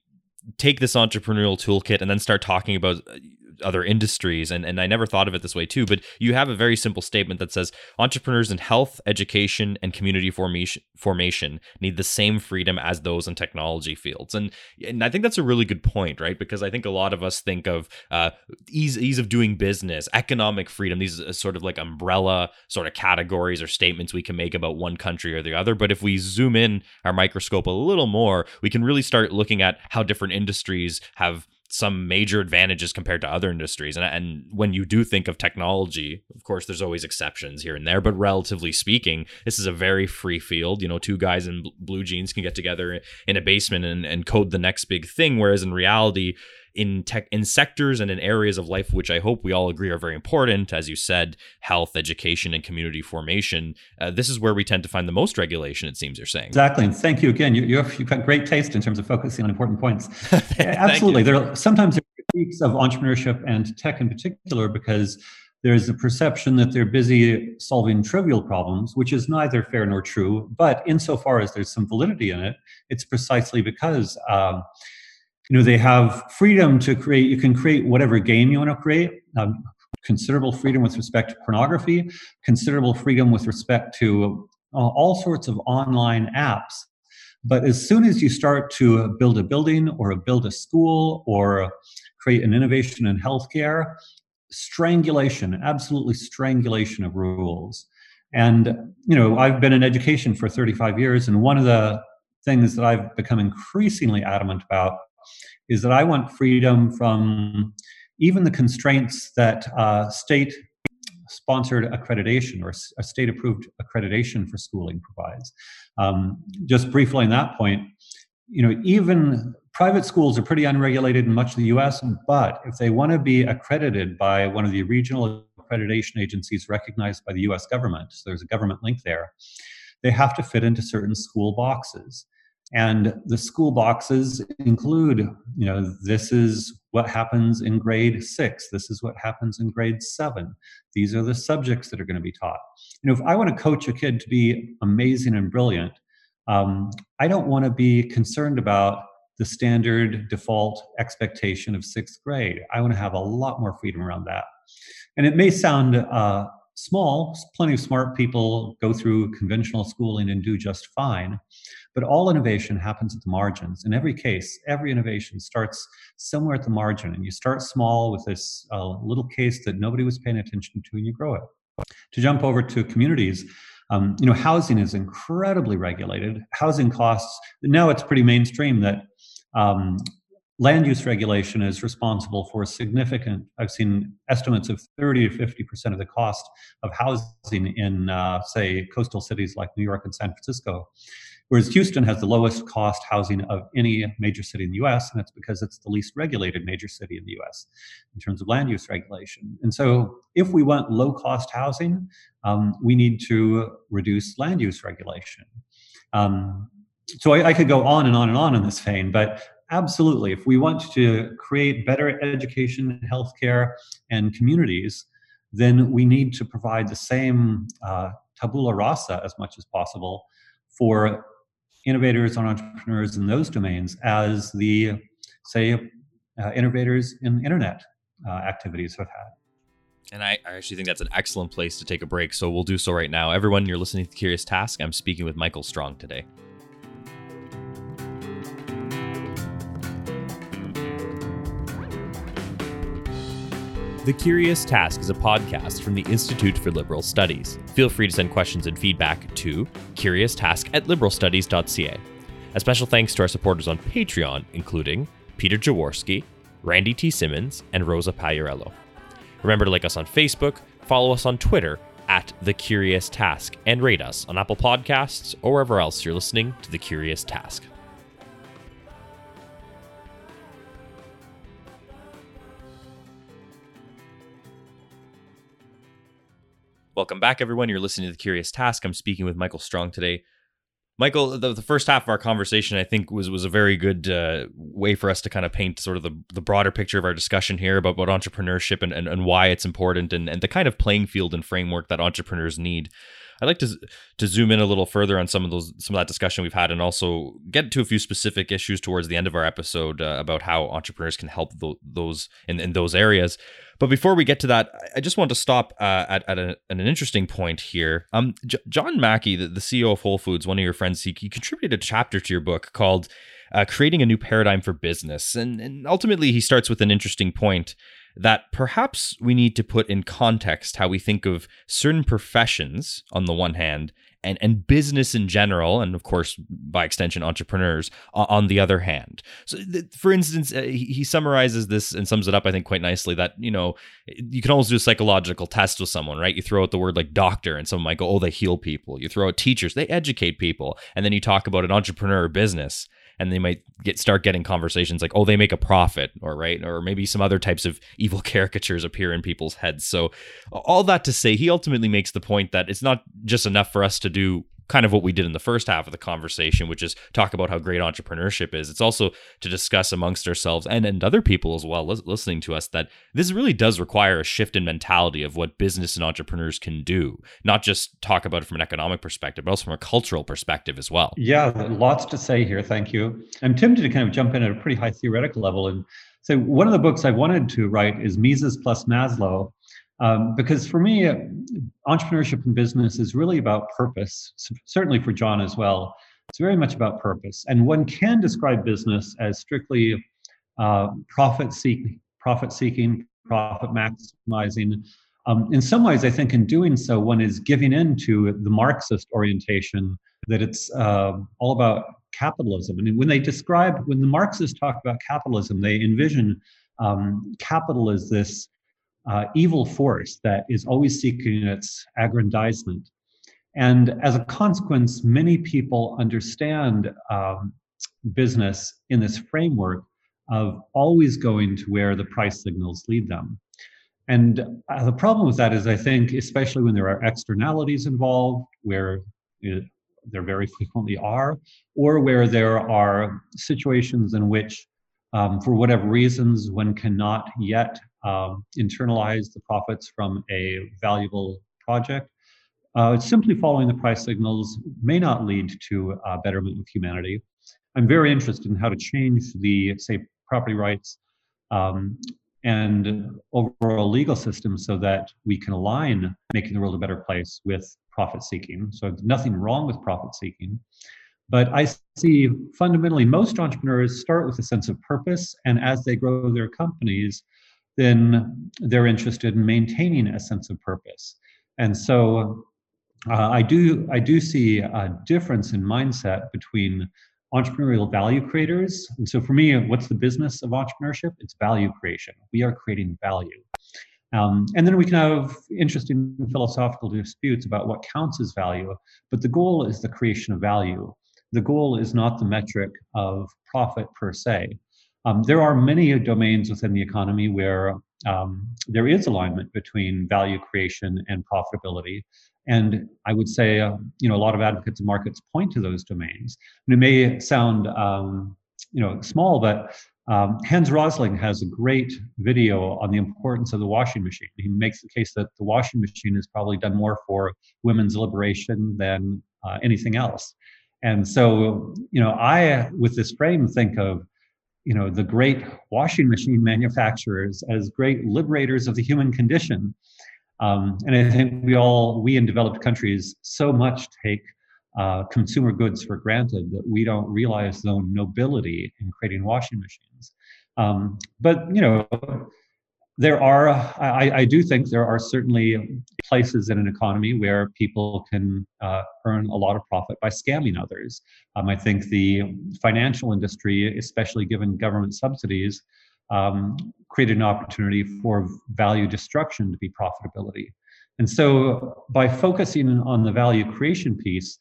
Speaker 1: take this entrepreneurial toolkit and then start talking about uh, other industries and, and i never thought of it this way too but you have a very simple statement that says entrepreneurs in health education and community formation formation need the same freedom as those in technology fields. And and i think that's a really good point right? Because i think a lot of us think of uh, ease ease of doing business economic freedom these are sort of like umbrella sort of categories or statements we can make about one country or the other. But if we zoom in our microscope a little more we can really start looking at how different industries have some major advantages compared to other industries. And, and when you do think of technology, of course, there's always exceptions here and there, but relatively speaking, this is a very free field. You know, two guys in blue jeans can get together in a basement and, and code the next big thing. Whereas in reality, in tech in sectors and in areas of life which I hope we all agree are very important, as you said, health, education, and community formation. Uh, this is where we tend to find the most regulation. It seems you're saying
Speaker 2: exactly. And thank you again. You, have, you've got great taste in terms of focusing on important points. Absolutely. There are, sometimes there are critiques of entrepreneurship and tech in particular because there's a perception that they're busy solving trivial problems, which is neither fair nor true. But insofar as there's some validity in it, it's precisely because um, you know they have freedom to create you can create whatever game you want to create um, considerable freedom with respect to pornography considerable freedom with respect to uh, all sorts of online apps. But as soon as you start to build a building or build a school or create an innovation in healthcare strangulation absolutely strangulation of rules. And you know i've been in education for 35 years and one of the things that i've become increasingly adamant about is that I want freedom from even the constraints that uh, state sponsored accreditation or a state approved accreditation for schooling provides. Um, just briefly on that point, you know, even private schools are pretty unregulated in much of the US, but if they want to be accredited by one of the regional accreditation agencies recognized by the US government, so there's a government link there, they have to fit into certain school boxes. And the school boxes include, you know, this is what happens in grade six. This is what happens in grade seven. These are the subjects that are going to be taught. You know, if I want to coach a kid to be amazing and brilliant, um, I don't want to be concerned about the standard default expectation of sixth grade. I want to have a lot more freedom around that. And it may sound uh, small, plenty of smart people go through conventional schooling and do just fine. But all innovation happens at the margins. In every case, every innovation starts somewhere at the margin. And you start small with this uh, little case that nobody was paying attention to, and you grow it. To jump over to communities, um, you know, housing is incredibly regulated. Housing costs, now it's pretty mainstream that um, land use regulation is responsible for significant, I've seen estimates of 30 to 50% of the cost of housing in, uh, say, coastal cities like New York and San Francisco. Whereas Houston has the lowest cost housing of any major city in the US, and that's because it's the least regulated major city in the US in terms of land use regulation. And so, if we want low cost housing, um, we need to reduce land use regulation. Um, so I, I, could go on and on and on in this vein, but absolutely, if we want to create better education, healthcare, and communities, then we need to provide the same uh, tabula rasa as much as possible for innovators and entrepreneurs in those domains as the, say, uh, innovators in internet uh, activities have had.
Speaker 1: And I, I, actually think that's an excellent place to take a break. So we'll do so right now. Everyone, you're listening to Curious Task. I'm speaking with Michael Strong today. The Curious Task is a podcast from the Institute for Liberal Studies. Feel free to send questions and feedback to curioustask at liberalstudies.ca. A special thanks to our supporters on Patreon, including Peter Jaworski, Randy T. Simmons, and Rosa Pagliarello. Remember to like us on Facebook, follow us on Twitter at The Curious Task, and rate us on Apple Podcasts or wherever else you're listening to The Curious Task. Welcome back, everyone. You're listening to The Curious Task. I'm speaking with Michael Strong today. Michael, the, the first half of our conversation, I think, was was a very good uh, way for us to kind of paint sort of the, the broader picture of our discussion here about, about entrepreneurship and, and, and why it's important and, and the kind of playing field and framework that entrepreneurs need. I'd like to to zoom in a little further on some of those some of that discussion we've had, and also get to a few specific issues towards the end of our episode uh, about how entrepreneurs can help th- those in, in those areas. But before we get to that, I just want to stop uh, at, at, a, at, an interesting point here. Um, J- John Mackey, the, the, CEO of Whole Foods, one of your friends, he, he contributed a chapter to your book called uh, "Creating a New Paradigm for Business," and, and ultimately he starts with an interesting point that perhaps we need to put in context how we think of certain professions on the one hand and, and business in general, and of course, by extension, entrepreneurs on the other hand. So, th- for instance, uh, he, he, summarizes this and sums it up, I think, quite nicely that, you know, you can always do a psychological test with someone, right? You throw out the word like doctor, and someone might go, oh, they heal people. You throw out teachers, they educate people. And then you talk about an entrepreneur or business and they might get start getting conversations like oh they make a profit or right or maybe some other types of evil caricatures appear in people's heads. So all that to say he ultimately makes the point that it's not just enough for us to do kind of what we did in the first half of the conversation, which is talk about how great entrepreneurship is. It's also to discuss amongst ourselves and, and other people as well listening to us that this really does require a shift in mentality of what business and entrepreneurs can do, not just talk about it from an economic perspective, but also from a cultural perspective as well.
Speaker 2: Yeah, lots to say here. Thank you. I'm tempted to kind of jump in at a pretty high theoretical level and say one of the books I wanted to write is Mises plus Maslow um, because for me, entrepreneurship and business is really about purpose, certainly for John as well. It's very much about purpose. And one can describe business as strictly uh, profit seeking, profit seeking, profit maximizing. Um, in some ways, I think in doing so, one is giving in to the Marxist orientation that it's uh, all about capitalism. And when they describe, when the Marxists talk about capitalism, they envision um, capital is this uh, evil force that is always seeking its aggrandizement. And as a consequence, many people understand um, business in this framework of always going to where the price signals lead them. And uh, the problem with that is, I think, especially when there are externalities involved, where it, there very frequently are, or where there are situations in which, um, for whatever reasons, one cannot yet um, internalize the profits from a valuable project. Uh, simply following the price signals may not lead to a betterment of humanity. I'm very interested in how to change the, say, property rights um, and overall legal system so that we can align making the world a better place with profit seeking. So nothing wrong with profit seeking. But I see fundamentally most entrepreneurs start with a sense of purpose, and as they grow their companies, then they're interested in maintaining a sense of purpose. And so uh, I do I do see a difference in mindset between entrepreneurial value creators. And so for me, what's the business of entrepreneurship? It's value creation. We are creating value. Um, and then we can have interesting philosophical disputes about what counts as value, but the goal is the creation of value. The goal is not the metric of profit per se. Um, there are many domains within the economy where um, there is alignment between value creation and profitability. And I would say, uh, you know, a lot of advocates of markets point to those domains. And it may sound, um, you know, small, but um, Hans Rosling has a great video on the importance of the washing machine. He makes the case that the washing machine has probably done more for women's liberation than uh, anything else. And so, you know, I, with this frame, think of, you know, the great washing machine manufacturers as great liberators of the human condition. Um, and I think we all, we in developed countries, so much take uh, consumer goods for granted that we don't realize the nobility in creating washing machines. Um, but you know, there are I, I, do think there are certainly places in an economy where people can uh, earn a lot of profit by scamming others. Um, I think the financial industry, especially given government subsidies, um, created an opportunity for value destruction to be profitability. And so, by focusing on the value creation piece,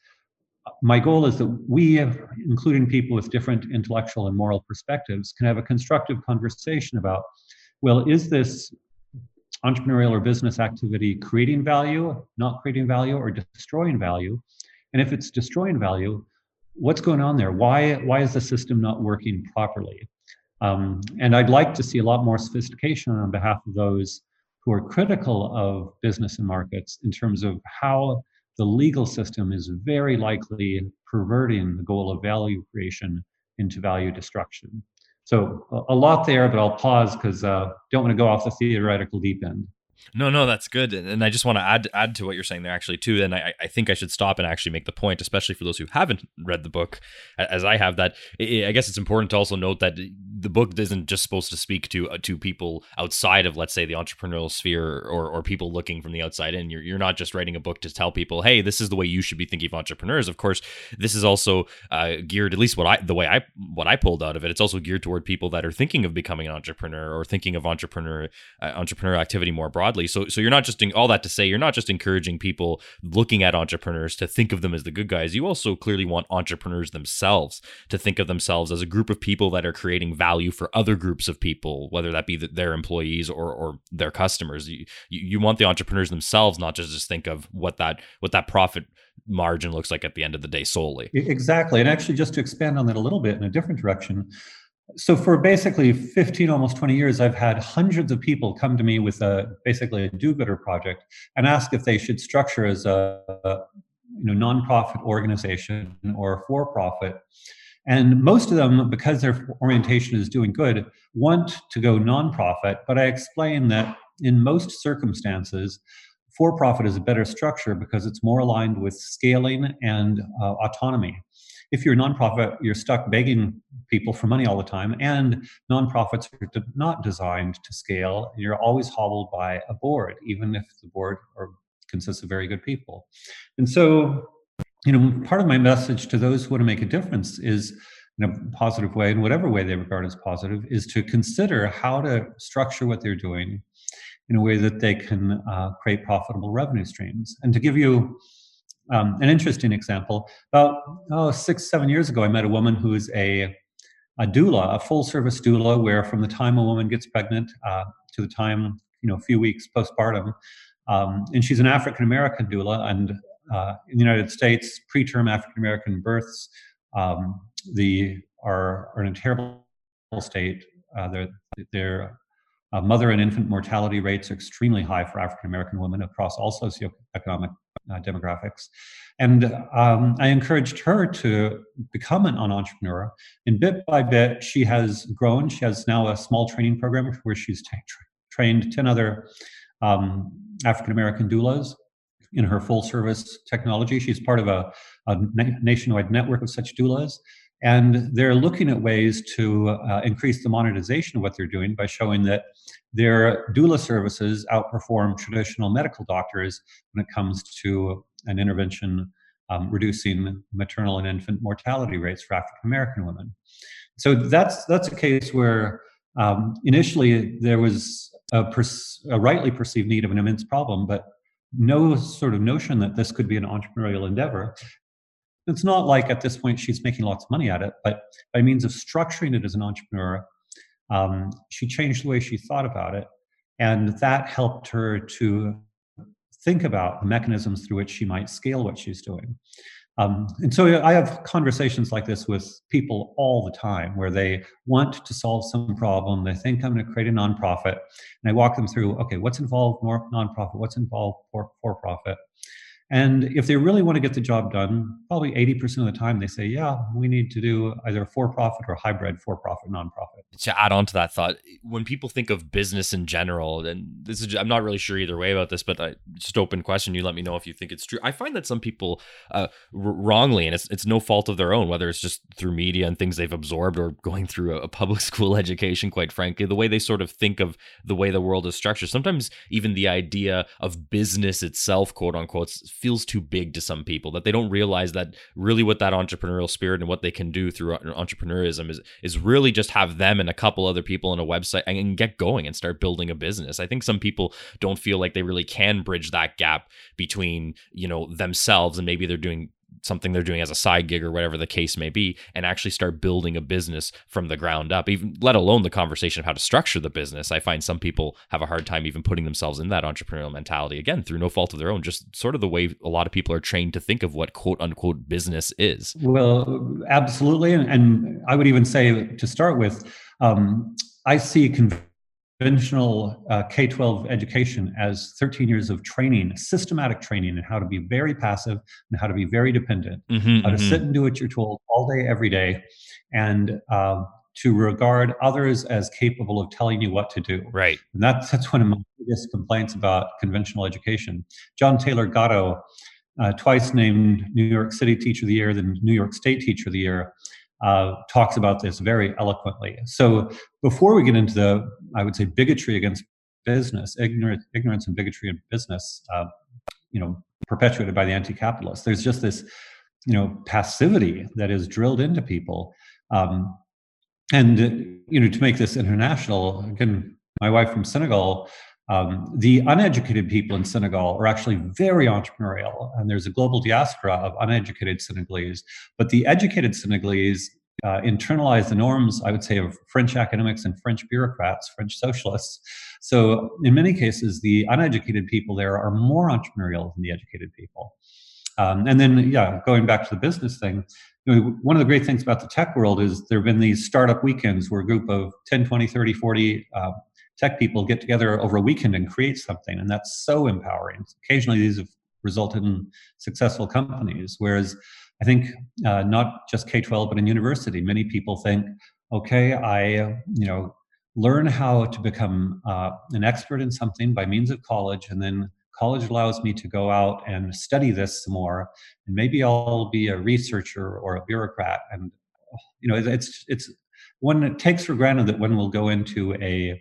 Speaker 2: my goal is that we, including people with different intellectual and moral perspectives, can have a constructive conversation about well, is this entrepreneurial or business activity creating value, not creating value, or destroying value? And if it's destroying value, what's going on there? Why, why is the system not working properly? Um, and I'd like to see a lot more sophistication on behalf of those who are critical of business and markets in terms of how the legal system is very likely perverting the goal of value creation into value destruction. So a lot there, but I'll pause because uh, don't want to go off the theoretical deep end.
Speaker 1: No, no, that's good, and I just want to add add to what you're saying there actually too. And I, I think I should stop and actually make the point, especially for those who haven't read the book, as I have. That I guess it's important to also note that the book isn't just supposed to speak to uh, to people outside of, let's say, the entrepreneurial sphere or or people looking from the outside in. You're you're not just writing a book to tell people, hey, this is the way you should be thinking of entrepreneurs. Of course, this is also uh, geared, at least what I the way I what I pulled out of it. It's also geared toward people that are thinking of becoming an entrepreneur or thinking of entrepreneur uh, entrepreneur activity more broadly broadly. So so you're not just doing all that to say you're not just encouraging people looking at entrepreneurs to think of them as the good guys. You also clearly want entrepreneurs themselves to think of themselves as a group of people that are creating value for other groups of people, whether that be their employees or or their customers. You you want the entrepreneurs themselves not just just think of what that what that profit margin looks like at the end of the day solely.
Speaker 2: Exactly. And actually just to expand on that a little bit in a different direction, so for basically 15 almost 20 years i've had hundreds of people come to me with a basically a do-gooder project and ask if they should structure as a, you know nonprofit organization or for profit and most of them because their orientation is doing good want to go nonprofit but i explain that in most circumstances for profit is a better structure because it's more aligned with scaling and uh, autonomy if you're a nonprofit, you're stuck begging people for money all the time, and nonprofits are not designed to scale. You're always hobbled by a board, even if the board or consists of very good people. And so, you know, part of my message to those who want to make a difference is in a positive way, in whatever way they regard as positive, is to consider how to structure what they're doing in a way that they can uh, create profitable revenue streams. And to give you um, an interesting example, about oh, six, seven years ago, I met a woman who's a, a doula, a full service doula, where from the time a woman gets pregnant uh, to the time, you know, a few weeks postpartum, um, and she's an African American doula, and uh, in the United States, preterm African American births um, the are, are in a terrible state. Uh, their their uh, mother and infant mortality rates are extremely high for African American women across all socioeconomic uh, demographics. And um, I encouraged her to become an, an, entrepreneur. And bit by bit, she has grown. She has now a small training program where she's tra- trained 10 other um, African American doulas in her full service technology. She's part of a, a nationwide network of such doulas. And they're looking at ways to uh, increase the monetization of what they're doing by showing that their doula services outperform traditional medical doctors when it comes to an intervention um, reducing maternal and infant mortality rates for African American women. So that's that's a case where um, initially there was a, pers- a rightly perceived need of an immense problem, but no sort of notion that this could be an entrepreneurial endeavor. It's not like at this point she's making lots of money at it, but by means of structuring it as an entrepreneur, um, she changed the way she thought about it. And that helped her to think about the mechanisms through which she might scale what she's doing. Um, and so I have conversations like this with people all the time where they want to solve some problem. They think I'm going to create a nonprofit. And I walk them through okay, what's involved more nonprofit? What's involved for, for profit? And if they really want to get the job done, probably 80% of the time they say, yeah, we need to do either for profit or hybrid for profit, nonprofit.
Speaker 1: To add on to that thought, when people think of business in general, and this is, I'm not really sure either way about this, but I, just open question, you let me know if you think it's true. I find that some people uh, wrongly, and it's, it's no fault of their own, whether it's just through media and things they've absorbed or going through a, a public school education, quite frankly, the way they sort of think of the way the world is structured. Sometimes even the idea of business itself, quote unquote, feels too big to some people that they don't realize that really what that entrepreneurial spirit and what they can do through entrepreneurism is is really just have them and a couple other people on a website and get going and start building a business. I think some people don't feel like they really can bridge that gap between, you know, themselves and maybe they're doing something they're doing as a side gig or whatever the case may be and actually start building a business from the ground up even let alone the conversation of how to structure the business. I find some people have a hard time even putting themselves in that entrepreneurial mentality again through no fault of their own just sort of the way a lot of people are trained to think of what quote unquote business is.
Speaker 2: Well absolutely and, i would even say to start with um, i see conventional uh, K 12 education as 13 years of training, systematic training in how to be very passive and how to be very dependent, mm-hmm, how to mm-hmm. sit and do what you're told all day, every day, and uh, to regard others as capable of telling you what to do.
Speaker 1: Right.
Speaker 2: And that's, that's one of my biggest complaints about conventional education. John Taylor Gatto, uh, twice named New York City Teacher of the Year, then New York State Teacher of the Year, uh, talks about this very eloquently. So before we get into the, I would say, bigotry against business, ignorance, ignorance and bigotry in business, uh, you know, perpetuated by the anti-capitalists. There's just this, you know, passivity that is drilled into people. Um, and you know, to make this international, again, my wife from Senegal um, the uneducated people in Senegal are actually very entrepreneurial, and there's a global diaspora of uneducated Senegalese. But the educated Senegalese uh, internalize the norms, I would say, of French academics and French bureaucrats, French socialists. So, in many cases, the uneducated people there are more entrepreneurial than the educated people. Um, and then, yeah, going back to the business thing, you know, one of the great things about the tech world is there have been these startup weekends where a group of 10, 20, 30, 40 uh, tech people get together over a weekend and create something, and that's so empowering. Occasionally, these have resulted in successful companies. Whereas I think uh, not just K twelve, but in university, many people think, okay, I you know learn how to become uh, an expert in something by means of college, and then college allows me to go out and study this some more, and maybe I'll be a researcher or a bureaucrat. And you know, it's it's one that takes for granted that one will go into a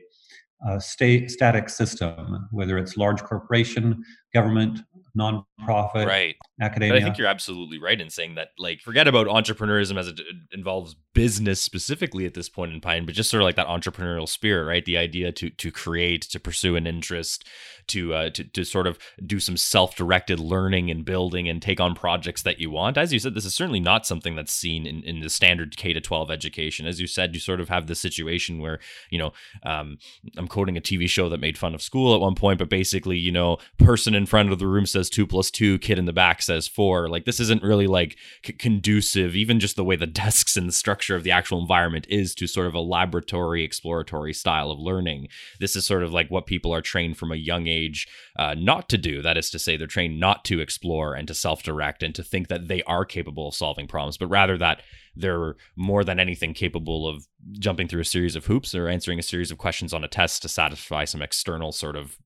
Speaker 2: uh, state static system, whether it's large corporation, government, nonprofit,
Speaker 1: right.
Speaker 2: academia.
Speaker 1: But I think you're absolutely right in saying that. Like, forget about entrepreneurism as it involves business specifically at this point in time, but just sort of like that entrepreneurial spirit, right? The idea to to create, to pursue an interest, to uh, to to sort of do some self-directed learning and building and take on projects that you want. As you said, this is certainly not something that's seen in, in the standard K to 12 education. As you said, you sort of have the situation where you know um, I'm quoting a TV show that made fun of school at one point, but basically, you know, person in front of the room says two plus two, kid in the back says four. Like this isn't really like c- conducive, even just the way the desks and the structure of the actual environment is to sort of a laboratory exploratory style of learning. This is sort of like what people are trained from a young age uh, not to do. That is to say, they're trained not to explore and to self direct and to think that they are capable of solving problems, but rather that they're more than anything capable of jumping through a series of hoops or answering a series of questions on a test to satisfy some external sort of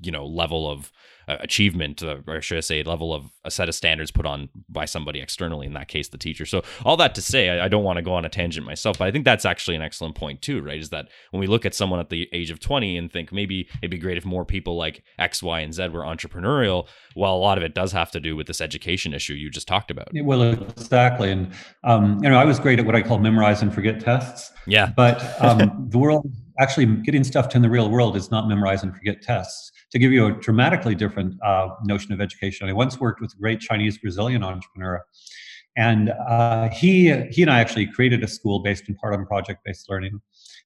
Speaker 1: you know level of uh, achievement, uh, or should I say, level of a set of standards put on by somebody externally. In that case, the teacher. So all that to say, I, I don't want to go on a tangent myself, but I think that's actually an excellent point too, right? Is that when we look at someone at the age of twenty and think maybe it'd be great if more people like X, Y, and Z were entrepreneurial. Well, a lot of it does have to do with this education issue you just talked about.
Speaker 2: Well, exactly, and um, you know, I was great at what I call memorize and forget tests.
Speaker 1: Yeah,
Speaker 2: but um, the world actually getting stuff to in the real world is not memorize and forget tests to give you a dramatically different uh, notion of education, I once worked with a great Chinese Brazilian entrepreneur, and uh, he he and I actually created a school based in part on project-based learning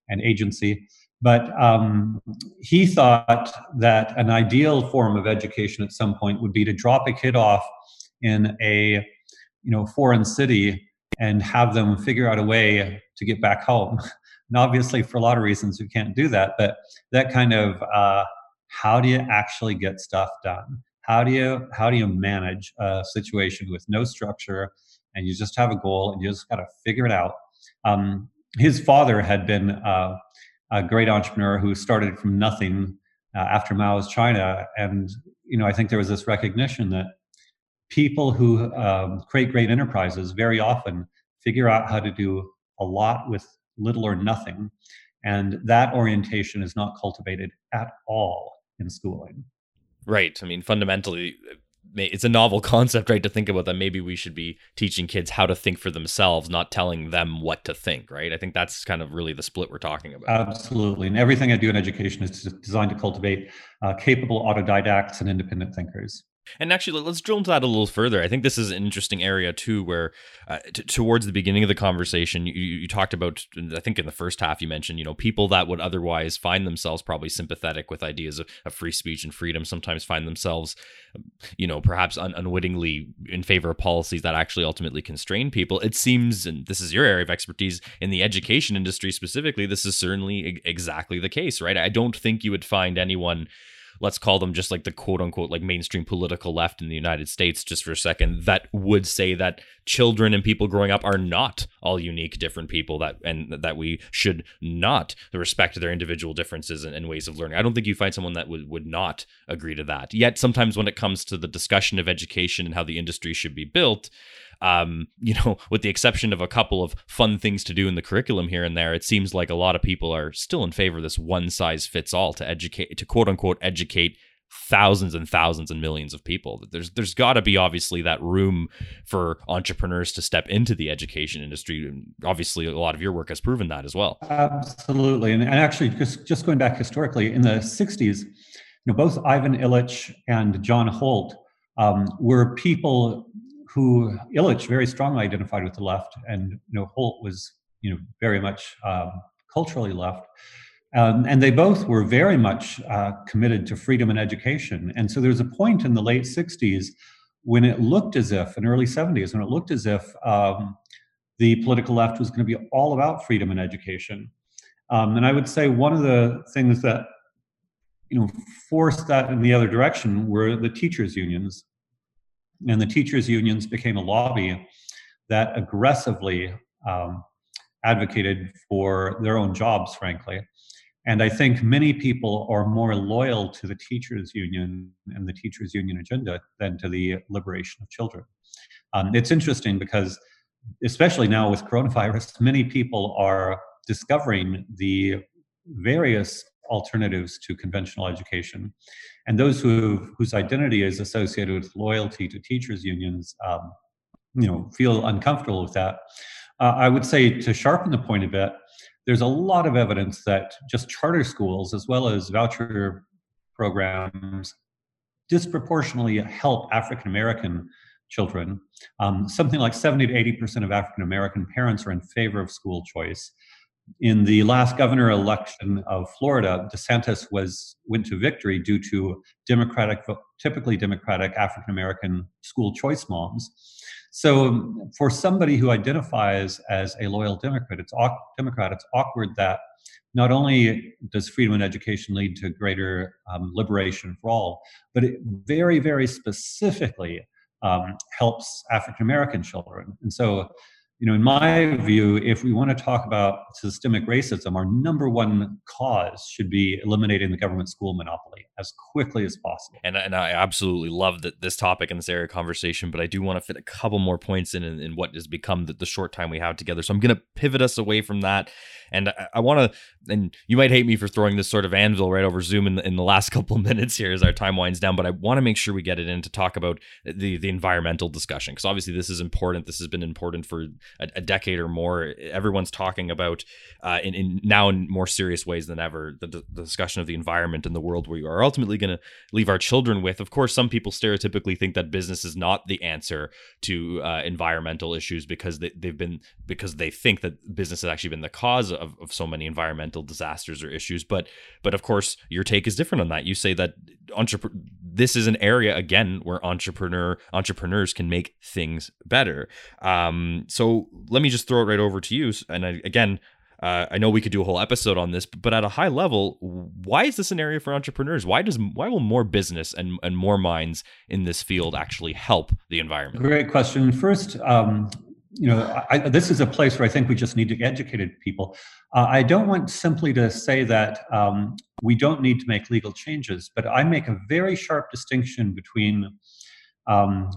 Speaker 2: and agency. But um, he thought that an ideal form of education at some point would be to drop a kid off in a you know foreign city and have them figure out a way to get back home. And obviously, for a lot of reasons, we can't do that. But that kind of uh, how do you actually get stuff done how do you how do you manage a situation with no structure and you just have a goal and you just got to figure it out um, his father had been uh, a great entrepreneur who started from nothing uh, after mao's china and you know i think there was this recognition that people who um, create great enterprises very often figure out how to do a lot with little or nothing and that orientation is not cultivated at all in schooling.
Speaker 1: Right. I mean, fundamentally, it's a novel concept, right? To think about that maybe we should be teaching kids how to think for themselves, not telling them what to think, right? I think that's kind of really the split we're talking about.
Speaker 2: Absolutely. And everything I do in education is designed to cultivate uh, capable autodidacts and independent thinkers.
Speaker 1: And actually, let's drill into that a little further. I think this is an interesting area too, where uh, t- towards the beginning of the conversation, you, you talked about. I think in the first half, you mentioned you know people that would otherwise find themselves probably sympathetic with ideas of, of free speech and freedom sometimes find themselves, you know, perhaps un- unwittingly in favor of policies that actually ultimately constrain people. It seems, and this is your area of expertise in the education industry specifically, this is certainly exactly the case, right? I don't think you would find anyone let's call them just like the quote unquote like mainstream political left in the United States just for a second that would say that children and people growing up are not all unique different people that and that we should not respect their individual differences and, and ways of learning. I don't think you find someone that would, would not agree to that. Yet sometimes when it comes to the discussion of education and how the industry should be built, um, you know, with the exception of a couple of fun things to do in the curriculum here and there, it seems like a lot of people are still in favor of this one size fits all to educate, to quote unquote educate thousands and thousands and millions of people. There's there's got to be obviously that room for entrepreneurs to step into the education industry. And obviously, a lot of your work has proven that as well.
Speaker 2: Absolutely, and, and actually, just just going back historically, in the '60s, you know, both Ivan Illich and John Holt um, were people who Illich very strongly identified with the left, and you know Holt was you know very much um, culturally left. Um, and they both were very much uh, committed to freedom and education. And so there was a point in the late 60s when it looked as if, in early 70s, when it looked as if um, the political left was going to be all about freedom and education. Um, and I would say one of the things that you know forced that in the other direction were the teachers unions and the teachers unions became a lobby that aggressively um, advocated for their own jobs frankly. And i think many people are more loyal to the teachers union and the teachers union agenda than to the liberation of children. Um, it's interesting because especially now with coronavirus many people are discovering the various alternatives to conventional education. And those who whose identity is associated with loyalty to teachers' unions, um, you know, feel uncomfortable with that. Uh, I would say to sharpen the point a bit, there's a lot of evidence that just charter schools, as well as voucher programs, disproportionately help African American children. Um, something like 70 to 80% of African American parents are in favor of school choice. In the last governor election of Florida, DeSantis was went to victory due to Democratic, typically Democratic African American school choice moms. So, for somebody who identifies as a loyal Democrat, it's Democrat. It's awkward that not only does freedom in education lead to greater um, liberation for all, but it very, very specifically um, helps African American children. And so, you know, in my view, if we want to talk about systemic racism, our number one cause should be eliminating the government school monopoly as quickly as possible.
Speaker 1: And, and I absolutely love that this topic and this area of conversation, but I do want to fit a couple more points in in, in what has become the, the, short time we have together. So I'm going to pivot us away from that, and I, I want to. And you might hate me for throwing this sort of anvil right over Zoom in the, in the last couple of minutes here as our time winds down, but I want to make sure we get it in to talk about the the environmental discussion because obviously this is important. This has been important for a, a decade or more. Everyone's talking about uh, in, in now in more serious ways than ever the, the discussion of the environment and the world we are ultimately going to leave our children with. Of course, some people stereotypically think that business is not the answer to uh, environmental issues because they, have been because they think that business has actually been the cause of, of so many environmental disasters or issues. But but of course, your take is different on that. You say that entrepreneur this is an area again where entrepreneur entrepreneurs can make things better. Um, so let me just throw it right over to you. And I, again, uh, I know we could do a whole episode on this, but at a high level, why is this an area for entrepreneurs? Why does why will more business and, and more minds in this field actually help the environment?
Speaker 2: Great question. First, um, you know, I, this is a place where I think we just need to educate people. Uh, I don't want simply to say that um, we don't need to make legal changes, but I make a very sharp distinction between um,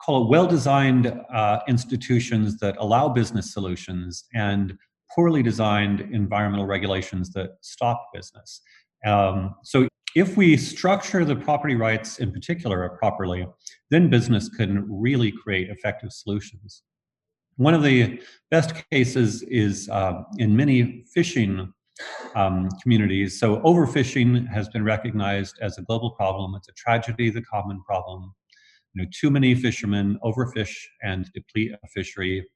Speaker 2: call it well-designed uh, institutions that allow business solutions and poorly designed environmental regulations that stop business. Um, so if we structure the property rights in particular properly, then business can really create effective solutions. One of the best cases is uh, in many fishing um, communities. So, overfishing has been recognized as a global problem. It's a tragedy, the common problem. You know, too many fishermen overfish and deplete a fishery.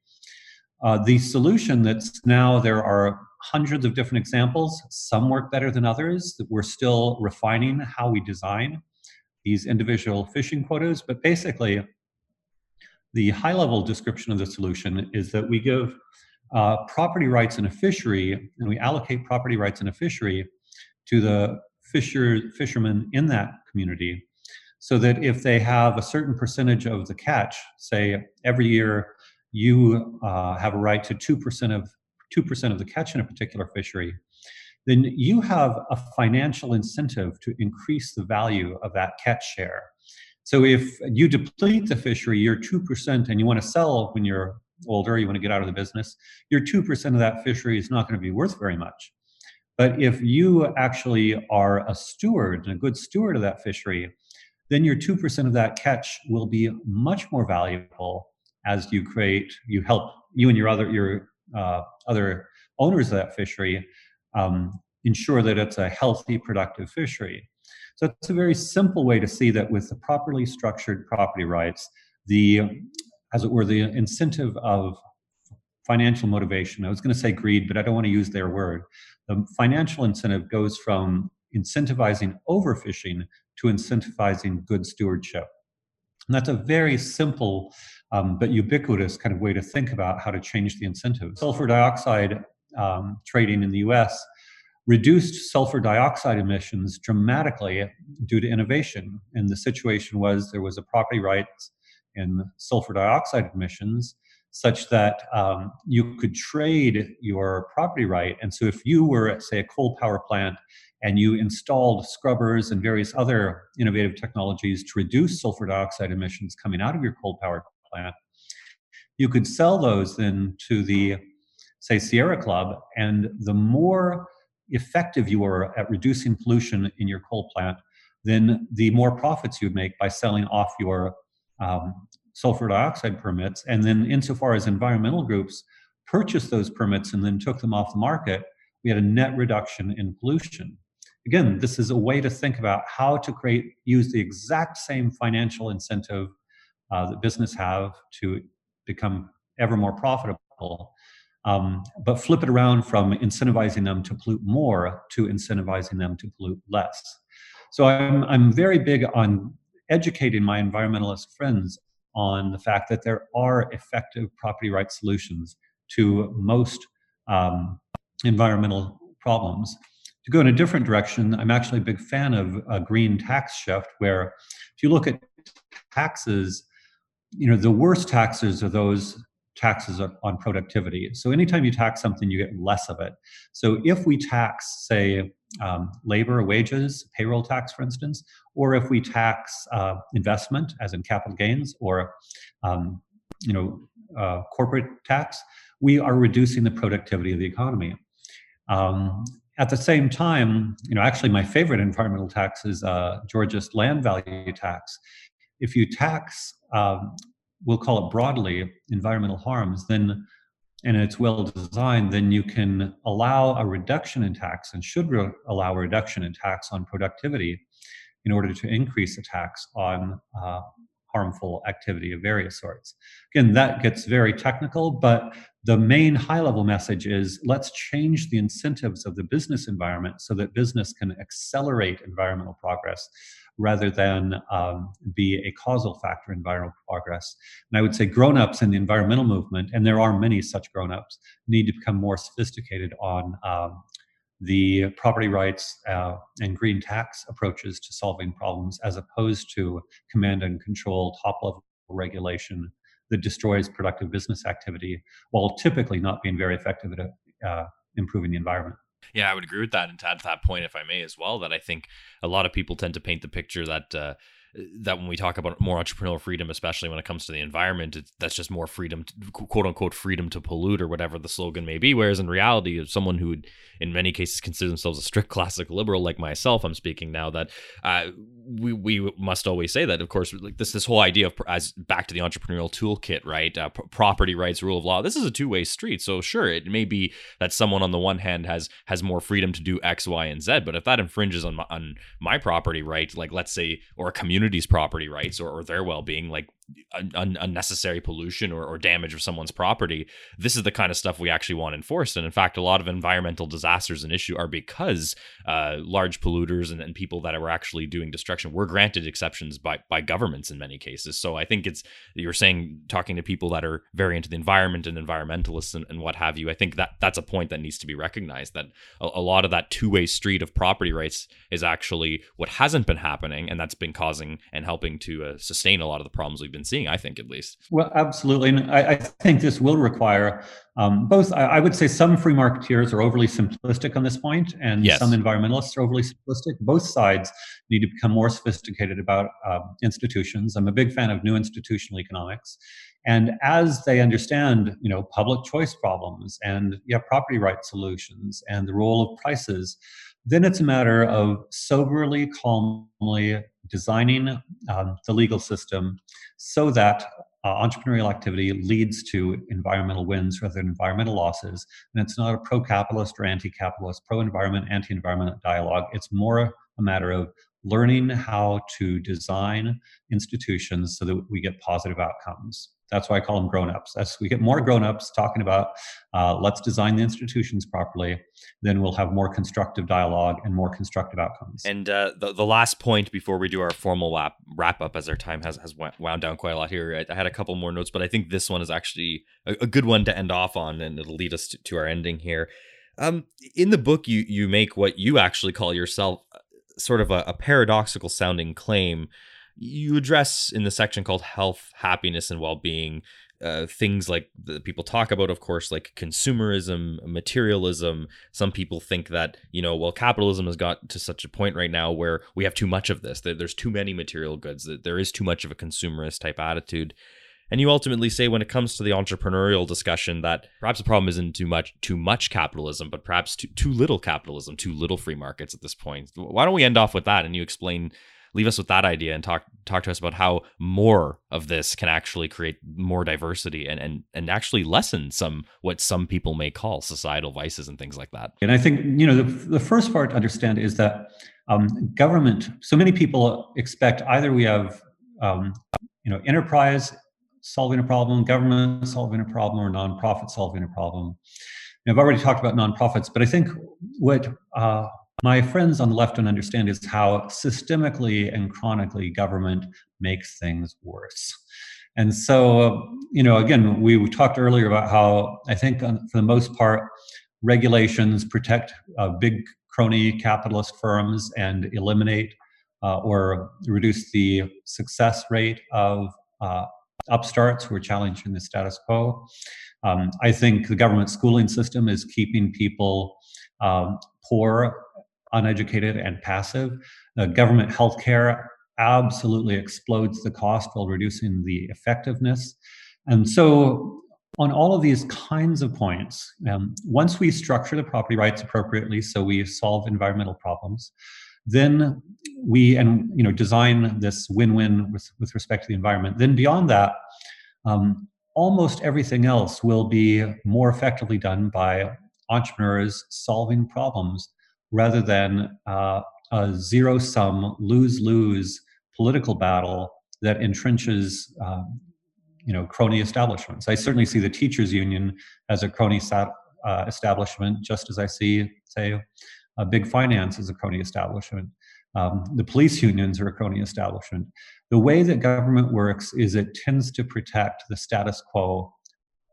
Speaker 2: Uh, the solution that's now there are hundreds of different examples. Some work better than others. That we're still refining how we design these individual fishing quotas, but basically, the high level description of the solution is that we give uh, property rights in a fishery and we allocate property rights in a fishery to the fisher, fishermen in that community so that if they have a certain percentage of the catch, say every year you uh, have a right to 2% of 2% of the catch in a particular fishery, then you have a financial incentive to increase the value of that catch share. So if you deplete the fishery, you're 2%, and you want to sell when you're older, you want to get out of the business, your 2% of that fishery is not going to be worth very much. But if you actually are a steward and a good steward of that fishery, then your 2% of that catch will be much more valuable as you create, you help you and your other your uh, other owners of that fishery um, ensure that it's a healthy, productive fishery. So it's a very simple way to see that with the properly structured property rights, the, as it were, the incentive of financial motivation. I was going to say greed, but I don't want to use their word. The financial incentive goes from incentivizing overfishing to incentivizing good stewardship. And that's a very simple um, but ubiquitous kind of way to think about how to change the incentives. Sulfur dioxide um, trading in the US reduced sulfur dioxide emissions dramatically due to innovation. And the situation was there was a property right in sulfur dioxide emissions such that um, you could trade your property right. And so if you were at, say, a coal power plant and you installed scrubbers and various other innovative technologies to reduce sulfur dioxide emissions coming out of your coal power plant, you could sell those then to the, say, Sierra Club. And the more effective you are at reducing pollution in your coal plant, then the more profits you'd make by selling off your um, sulfur dioxide permits. And then, insofar as environmental groups purchased those permits and then took them off the market, we had a net reduction in pollution. Again, this is a way to think about how to create, use the exact same financial incentive uh, that business have to become ever more profitable, um, but flip it around from incentivizing them to pollute more to incentivizing them to pollute less. So I'm, I'm very big on educating my environmentalist friends on the fact that there are effective property rights solutions to most um, environmental problems. To go in a different direction, I'm actually a big fan of a green tax shift, where if you look at taxes, you know, the worst taxes are those taxes on productivity. So anytime you tax something, you get less of it. So if we tax, say, um, labor wages, payroll tax, for instance, or if we tax uh, investment, as in capital gains, or um, you know, uh, corporate tax, we are reducing the productivity of the economy. Um, at the same time, you know, actually, my favorite environmental tax is uh, Georgist land value tax. If you tax um, we'll call it broadly environmental harms, then and it's well designed, then you can allow a reduction in tax and should re- allow a reduction in tax on productivity in order to increase the tax on uh, harmful activity of various sorts. Again, that gets very technical, but the main high level message is let's change the incentives of the business environment so that business can accelerate environmental progress rather than um, be a causal factor in environmental progress. And I would say grown-ups in the environmental movement, and there are many such grown-ups, need to become more sophisticated on um, the property rights uh, and green tax approaches to solving problems as opposed to command and control top level regulation that destroys productive business activity while typically not being very effective at uh, improving the environment.
Speaker 1: Yeah, I would agree with that. And to add to that point, if I may, as well, that I think a lot of people tend to paint the picture that uh, that when we talk about more entrepreneurial freedom, especially when it comes to the environment, that's just more freedom, to, quote unquote, freedom to pollute or whatever the slogan may be. Whereas in reality, someone who would, in many cases, consider themselves a strict classic liberal, like myself, I'm speaking now, that uh, we we must always say that, of course, like this this whole idea of as back to the entrepreneurial toolkit, right? Uh, p- property rights, rule of law. This is a two way street. So sure, it may be that someone on the one hand has has more freedom to do X, Y, and Z, but if that infringes on my, on my property right, like let's say, or a community's property rights or, or their well being, like un- unnecessary pollution or, or damage of someone's property, this is the kind of stuff we actually want enforced. And in fact, a lot of environmental disasters and issue are because uh, large polluters and, and people that are actually doing destruction were granted exceptions by by governments in many cases. So I think it's you're saying talking to people that are very into the environment and environmentalists and, and what have you. I think that that's a point that needs to be recognized that a, a lot of that two way street of property rights is actually what hasn't been happening, and that's been causing and helping to uh, sustain a lot of the problems we've been seeing, I think, at least.
Speaker 2: Well, absolutely. And I, I think this will require um, both, I, I, would say some free marketeers are overly simplistic on this point, and yes. some environmentalists are overly simplistic. Both sides need to become more sophisticated about uh, institutions. I'm a big fan of new institutional economics. And as they understand, you know, public choice problems and yeah, property rights solutions and the role of prices, then it's a matter of soberly, calmly designing um, the legal system so that uh, entrepreneurial activity leads to environmental wins rather than environmental losses. And it's not a pro capitalist or anti capitalist, pro environment, anti environment dialogue. It's more a matter of learning how to design institutions so that we get positive outcomes. That's why I call them grown-ups. As we get more grown-ups talking about uh, let's design the institutions properly, then we'll have more constructive dialogue and more constructive outcomes.
Speaker 1: And uh, the, the last point before we do our formal wrap, wrap up, as our time has, has wound down quite a lot here, I, I had a couple more notes, but I think this one is actually a, a good one to end off on, and it'll lead us to, to our ending here. Um, in the book, you you make what you actually call yourself sort of a, a paradoxical sounding claim you address in the section called health, happiness, and well being uh, things like that people talk about, of course, like consumerism, materialism. Some people think that, you know, well, capitalism has got to such a point right now where we have too much of this, there's too many material goods, that there is too much of a consumerist type attitude. And you ultimately say when it comes to the entrepreneurial discussion that perhaps the problem isn't too much too much capitalism, but perhaps too, too little capitalism, too little free markets at this point. Why don't we end off with that and you explain leave us with that idea and talk talk to us about how more of this can actually create more diversity and and and actually lessen some what some people may call societal vices and things like that.
Speaker 2: And I think you know the, the first part to understand is that um, government. So many people expect either we have um, you know enterprise solving a problem, government solving a problem, or nonprofit solving a problem. And I've already talked about nonprofits, but I think what uh, my friends on the left don't understand is how systemically and chronically government makes things worse. And so, you know, again, we talked earlier about how I think for the most part, regulations protect uh, big crony capitalist firms and eliminate uh, or reduce the success rate of uh, upstarts who are challenging the status quo. Um, I think the government schooling system is keeping people um, poor, uneducated, and passive. Uh, government healthcare absolutely explodes the cost while reducing the effectiveness. And so, on all of these kinds of points, um, once we structure the property rights appropriately, so we solve environmental problems, then we and you know design this win-win with, with respect to the environment. Then beyond that um, almost everything else will be more effectively done by entrepreneurs solving problems rather than uh, a zero-sum lose-lose political battle that entrenches um, you know crony establishments. I certainly see the teachers union as a crony uh, establishment just as i see say uh, big finance is a crony establishment. Um, the police unions are a crony establishment. The way that government works is it tends to protect the status quo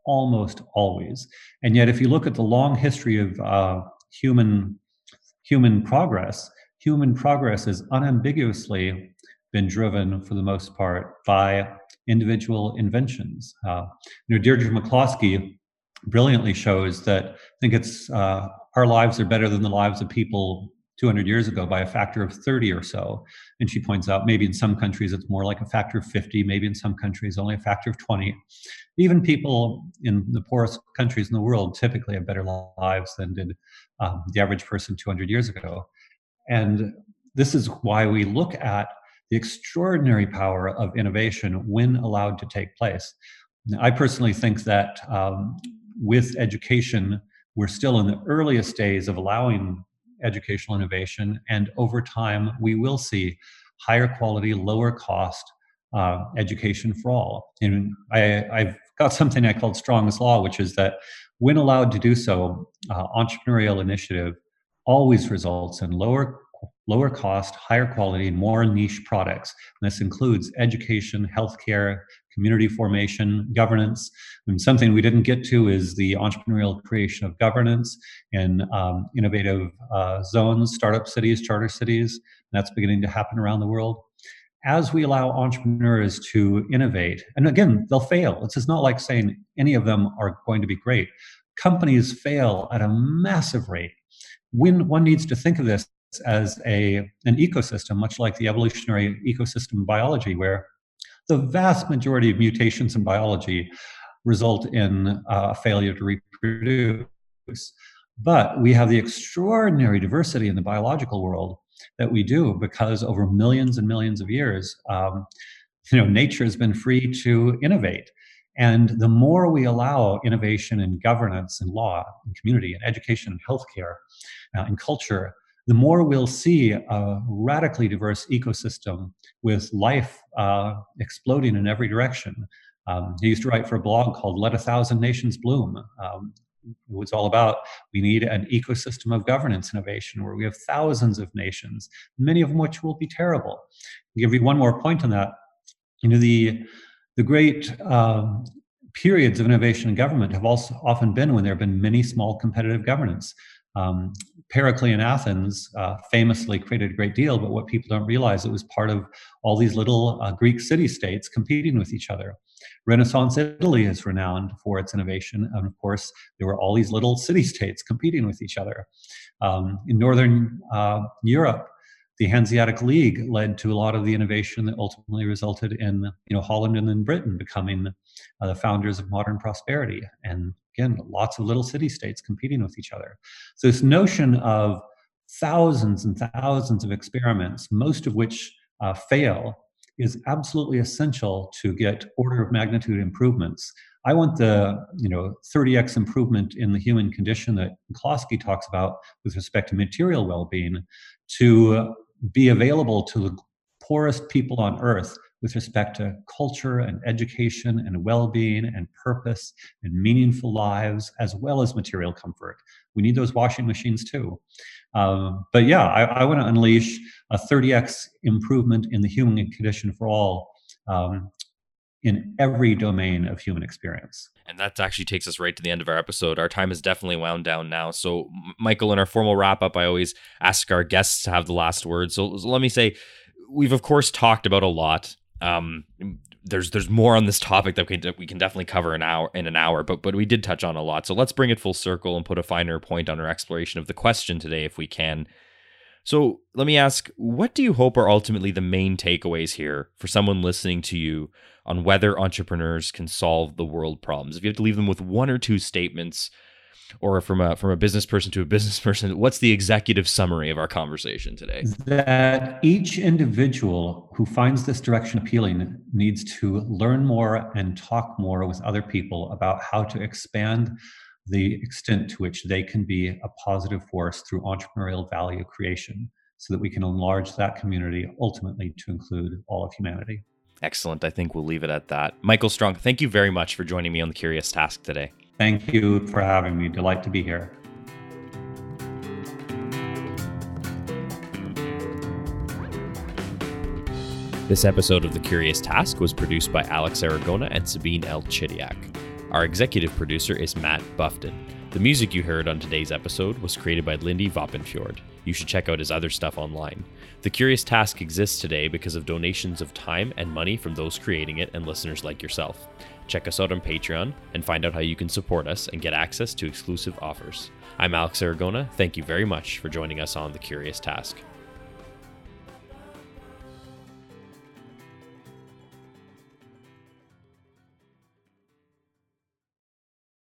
Speaker 2: almost always. And yet, if you look at the long history of uh, human human progress, human progress has unambiguously been driven, for the most part, by individual inventions. Uh, you know, Deirdre McCloskey brilliantly shows that I think it's uh, our lives are better than the lives of people 200 years ago by a factor of 30 or so. And she points out maybe in some countries it's more like a factor of 50, maybe in some countries only a factor of 20. Even people in the poorest countries in the world typically have better lives than did um, the average person 200 years ago. And this is why we look at the extraordinary power of innovation when allowed to take place. I personally think that um, with education, we're still in the earliest days of allowing educational innovation, and over time, we will see higher quality, lower cost uh, education for all. And I, I've got something I called Strong's Law, which is that when allowed to do so, uh, entrepreneurial initiative always results in lower lower cost, higher quality, more niche products. And this includes education, healthcare, community formation, governance. And something we didn't get to is the entrepreneurial creation of governance in um, innovative uh, zones, startup cities, charter cities. That's beginning to happen around the world. As we allow entrepreneurs to innovate, and again, they'll fail. It's just not like saying any of them are going to be great. Companies fail at a massive rate. When one needs to think of this as a, an ecosystem, much like the evolutionary ecosystem biology, where the vast majority of mutations in biology result in a uh, failure to reproduce. But we have the extraordinary diversity in the biological world that we do because over millions and millions of years, um, you know, nature has been free to innovate. And the more we allow innovation in governance and law and community and education and healthcare uh, and culture, the more we'll see a radically diverse ecosystem with life uh, exploding in every direction. Um, he used to write for a blog called Let a Thousand Nations Bloom. Um, it was all about we need an ecosystem of governance innovation where we have thousands of nations, many of which will be terrible. I'll give you one more point on that. You know, the, the great um, periods of innovation in government have also often been when there have been many small competitive governance. Um, Pericles Athens uh, famously created a great deal, but what people don't realize it was part of all these little uh, Greek city states competing with each other. Renaissance Italy is renowned for its innovation, and of course, there were all these little city states competing with each other. Um, in Northern uh, Europe, the Hanseatic League led to a lot of the innovation that ultimately resulted in you know Holland and then Britain becoming uh, the founders of modern prosperity. And again, lots of little city states competing with each other. So this notion of thousands and thousands of experiments, most of which uh, fail, is absolutely essential to get order of magnitude improvements. I want the you know 30x improvement in the human condition that McCloskey talks about with respect to material well-being to be available to the poorest people on earth with respect to culture and education and well-being and purpose and meaningful lives as well as material comfort we need those washing machines too um, but yeah i, I want to unleash a 30x improvement in the human condition for all um, in every domain of human experience.
Speaker 1: And that actually takes us right to the end of our episode. Our time is definitely wound down now. So, Michael, in our formal wrap up, I always ask our guests to have the last word. So let me say, we've of course talked about a lot. Um, there's there's more on this topic that we can, we can definitely cover an hour in an hour, but but we did touch on a lot. So let's bring it full circle and put a finer point on our exploration of the question today, if we can. So let me ask, what do you hope are ultimately the main takeaways here for someone listening to you on whether entrepreneurs can solve the world problems? If you have to leave them with one or two statements, or from a from a business person to a business person, what's the executive summary of our conversation today?
Speaker 2: That each individual who finds this direction appealing needs to learn more and talk more with other people about how to expand the extent to which they can be a positive force through entrepreneurial value creation so that we can enlarge that community ultimately to include all of humanity.
Speaker 1: Excellent. I think we'll leave it at that. Michael Strong, thank you very much for joining me on the Curious Task today.
Speaker 2: Thank you for having me. Delight to be here.
Speaker 1: This episode of The Curious Task was produced by Alex Aragona and Sabine L. Chidiak. Our executive producer is Matt Buffton. The music you heard on today's episode was created by Lindy Voppenfjord. You should check out his other stuff online. The Curious Task exists today because of donations of time and money from those creating it and listeners like yourself. Check us out on Patreon and find out how you can support us and get access to exclusive offers. I'm Alex Aragona. Thank you very much for joining us on The Curious Task.